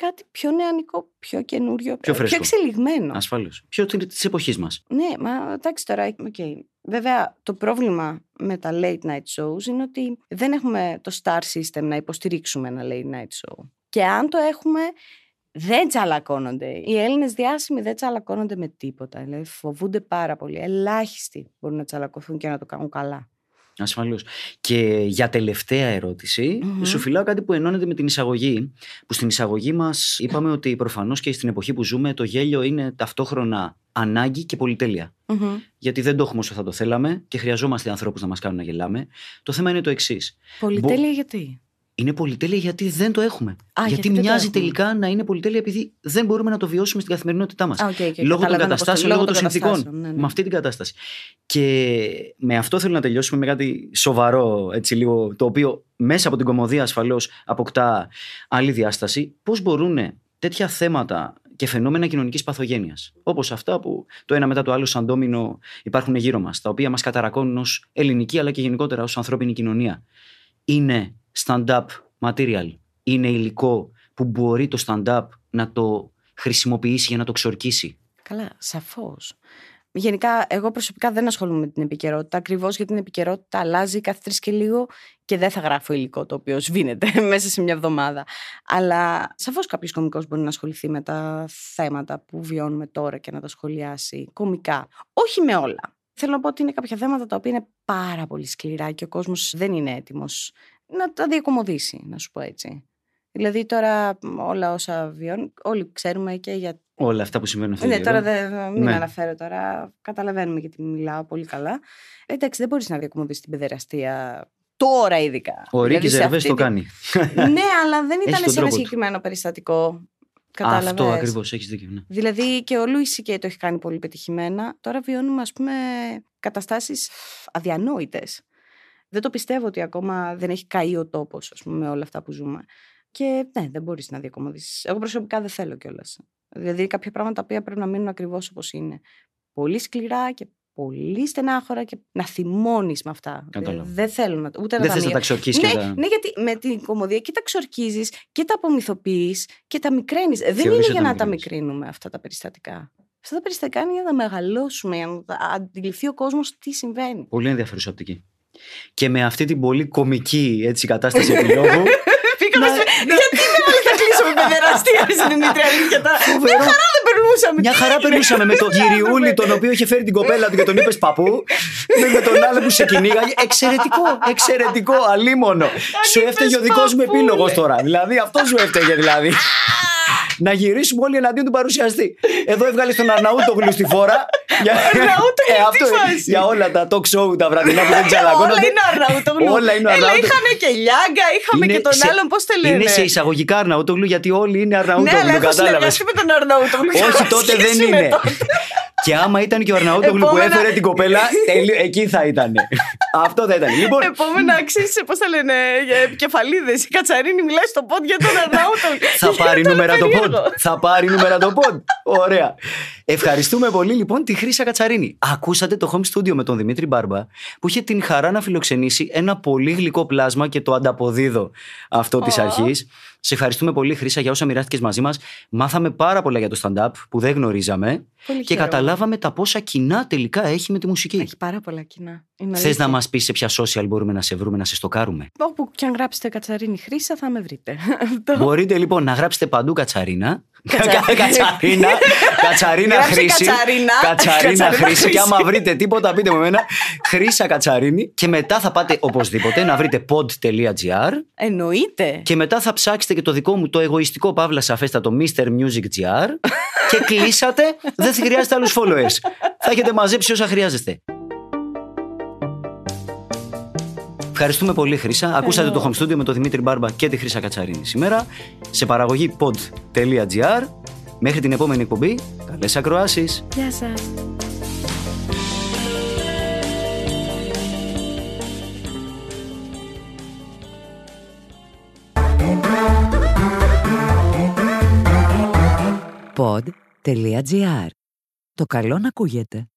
κάτι πιο νεανικό, πιο καινούριο, Πιο φρέσκο. εξελιγμένο. Ασφαλώς. Πιο είναι της εποχής μας; Ναι, μα εντάξει τώρα, οκ. Βέβαια, το πρόβλημα με τα late night shows είναι ότι δεν έχουμε το star system να υποστηρίξουμε ένα late night show. Και αν το έχουμε, δεν τσαλακώνονται. Οι Έλληνες διάσημοι δεν τσαλακώνονται με τίποτα. Δηλαδή, φοβούνται πάρα πολύ. Ελάχιστοι μπορούν να τσαλακωθούν και να το κάνουν καλά. Ασφαλώς. Και για τελευταία ερώτηση, Μμμ. σου φυλάω κάτι που ενώνεται με την εισαγωγή. Που στην εισαγωγή μας είπαμε ότι προφανώς και στην εποχή που ζούμε το γέλιο είναι ταυτόχρονα ανάγκη και πολυτέλεια. Μμμ. Γιατί δεν το έχουμε όσο θα το θέλαμε και χρειαζόμαστε ανθρώπους να μας κάνουν να γελάμε. Το θέμα είναι το εξής. Πολυτέλεια γιατί; Είναι πολυτέλεια γιατί δεν το έχουμε. Α, γιατί γιατί δεν το μοιάζει έχουμε. τελικά να είναι πολυτέλεια επειδή δεν μπορούμε να το βιώσουμε στην καθημερινότητά μας. Α, OK, OK, λόγω των καταλαβαίνω πώς το- καταστάσεων, λόγω των συνθήκων. καταστάσεων, ναι, ναι. Με αυτή την κατάσταση. Και με αυτό θέλω να τελειώσουμε με κάτι σοβαρό, έτσι λίγο, το οποίο μέσα από την κομμωδία ασφαλώς αποκτά άλλη διάσταση. Πώς μπορούν τέτοια θέματα και φαινόμενα κοινωνικής παθογένειας, όπως αυτά που το ένα μετά το άλλο, σαν ντόμινο, υπάρχουν γύρω μας, τα οποία μας καταρακώνουν ως ελληνική αλλά και γενικότερα ως ανθρώπινη κοινωνία, είναι stand-up material, είναι υλικό που μπορεί το stand-up να το χρησιμοποιήσει για να το ξορκίσει. Καλά, σαφώς. Γενικά, εγώ προσωπικά δεν ασχολούμαι με την επικαιρότητα. Ακριβώς γιατί την επικαιρότητα αλλάζει κάθε τρεις και λίγο και δεν θα γράφω υλικό το οποίο σβήνεται μέσα σε μια εβδομάδα. Αλλά σαφώς κάποιος κωμικό μπορεί να ασχοληθεί με τα θέματα που βιώνουμε τώρα και να τα σχολιάσει κομικά. Όχι με όλα. Θέλω να πω ότι είναι κάποια θέματα τα οποία είναι πάρα πολύ σκληρά και ο κόσμος δεν είναι έτοιμος να τα διακομωδήσει, να σου πω έτσι. Δηλαδή τώρα όλα όσα βιώνουν, όλοι ξέρουμε και για Όλα αυτά που συμβαίνουν αυτή ναι, τη τώρα στιγμή. δεν μην Ναι. αναφέρω τώρα. Καταλαβαίνουμε γιατί μιλάω πολύ καλά. Εντάξει, δεν μπορείς να διακομωδήσει την παιδεραστία τώρα ειδικά. Ο Ρίκη Δηλαδή, σε Ζερβές αυτή το τη- κάνει. ναι, αλλά δεν Έχεις ήταν τον σε ένα τρόπο του. συγκεκριμένο περιστατικό. Κατάλαβες. Αυτό ακριβώς, έχεις δίκιο. Ναι. Δηλαδή και ο Λούις Σικέι το έχει κάνει πολύ πετυχημένα. Τώρα βιώνουμε, ας πούμε, καταστάσεις αδιανόητες. Δεν το πιστεύω ότι ακόμα δεν έχει καεί ο τόπος, ας πούμε, με όλα αυτά που ζούμε. Και ναι, δεν μπορείς να διακομωδήσει. Εγώ προσωπικά δεν θέλω κιόλας. Δηλαδή, κάποια πράγματα τα οποία πρέπει να μείνουν ακριβώς όπως είναι. Πολύ σκληρά και πολύ στενάχωρα και να θυμώνεις με αυτά. Κατάλαβα. Δεν θέλω να, ούτε να Δεν τα θες να μειώ- τα ξορκίσεις ναι, και τα. ναι, γιατί με την κομμωδία και τα ξορκίζεις και τα απομυθοποιείς και τα μικραίνεις. Δεν Θεωρείς είναι ότι για τα να τα μικραίνεις. μικρύνουμε αυτά τα περιστατικά. Αυτά τα περιστατικά είναι για να μεγαλώσουμε, για να τα αντιληφθεί ο κόσμος τι συμβαίνει. Πολύ ενδιαφέρουσα οπτική. Και με αυτή την πολύ κομική έτσι, κατάσταση επιλόγου. Πήγαμε Να- σε- Γιατί με όλοι θα κλείσουμε παιδεραστία Ρε Δημήτρη, αλήθεια τώρα. Μια Φοβερό. χαρά δεν περνούσαμε. Μια Τι χαρά έγινε; περνούσαμε με τον Τι Κυριούλη, κάναμε; τον οποίο είχε φέρει την κοπέλα του και τον είπες παππού. με, με τον άλλο που σε κυνήγαγε. Εξαιρετικό, εξαιρετικό, αλίμονο. σου έφταιγε ο δικός μου παππούλε. επίλογος τώρα. Δηλαδή, αυτό σου έφταιγε δηλαδή. Να γυρίσουμε όλοι εναντίον του παρουσιαστή. Εδώ έβγαλε τον Αρναούτογλου στη φόρα. για, Αρναούτογλου, τι αυτό, φάση. για όλα τα talk show τα βραδινά που δεν τσαλακώνονται. Όλα είναι Αρναούτογλου. Όλα είναι ο Έλα, Αρναούτογλου. είχαμε και Λιάγκα, είχαμε Είναι και τον σε- άλλον, πώς το λένε; Είναι σε εισαγωγικά Αρναούτογλου γιατί όλοι είναι Ναι, αλλά Αρναούτογλου. έχω Κατάλαβες. συνεργαστεί με τον Αρναούτογλου. Όχι, τότε δεν Σχέση με είναι. Τότε. Και άμα ήταν και ο Αρναούτογλου που Επόμενα- έφερε την κοπέλα, τέλειο, εκεί θα ήταν. Αυτό θα ήταν. Λοιπόν, Επόμενα αξίζει, πώς τα λένε, επικεφαλίδε. Η Κατσαρίνη μιλάει στο πόντ για τον Αρναούτογλου. θα πάρει Γίνεται νούμερα το όλο πόντ. περίεργο. Θα πάρει νούμερα το πόντ. Ωραία. Ευχαριστούμε πολύ λοιπόν τη Χρύσα Κατσαρίνη. Ακούσατε το home studio με τον Δημήτρη Μπάρμπα που είχε την χαρά να φιλοξενήσει ένα πολύ γλυκό πλάσμα και το ανταποδίδω αυτό της Ω. αρχής. Σε ευχαριστούμε πολύ, Χρύσα, για όσα μοιράστηκες μαζί μας. Μάθαμε πάρα πολλά για το stand-up που δεν γνωρίζαμε Πολύ και χαίρομαι. καταλάβαμε τα πόσα κοινά τελικά έχει με τη μουσική. Έχει πάρα πολλά κοινά. Είναι Θες αλήθεια. να μας πεις σε ποια social μπορούμε να σε βρούμε, να σε στοκάρουμε; Όπου και αν γράψετε Κατσαρίνη Χρύσα θα με βρείτε. Αυτό. Μπορείτε λοιπόν να γράψετε παντού κατσαρίνα. Κατσα- κατσαρίνα. Κατσαρίνα Γράψτε χρήση. κατσαρίνα. Κατσαρίνα Κατσαρίνα χρήση. Και χρήση. άμα βρείτε τίποτα, πείτε με εμένα. Χρήσα κατσαρίνη. Και μετά θα πάτε οπωσδήποτε να βρείτε pod.gr. Εννοείται. Και μετά θα ψάξετε και το δικό μου το εγωιστικό παύλα σαφέστατο Mr. Music GR. και κλείσατε. Δεν θα χρειάζεται άλλους followers. Θα έχετε μαζέψει όσα χρειάζεστε. Ευχαριστούμε πολύ, Χρήσα. Ακούσατε το Home Studio με τον Δημήτρη Μπάρμπα και τη Χρήσα Κατσαρίνη σήμερα. Σε παραγωγή pod.gr. Μέχρι την επόμενη εκπομπή, καλές ακροάσεις. Γεια σας. Pod.gr. Το καλό να ακούγεται.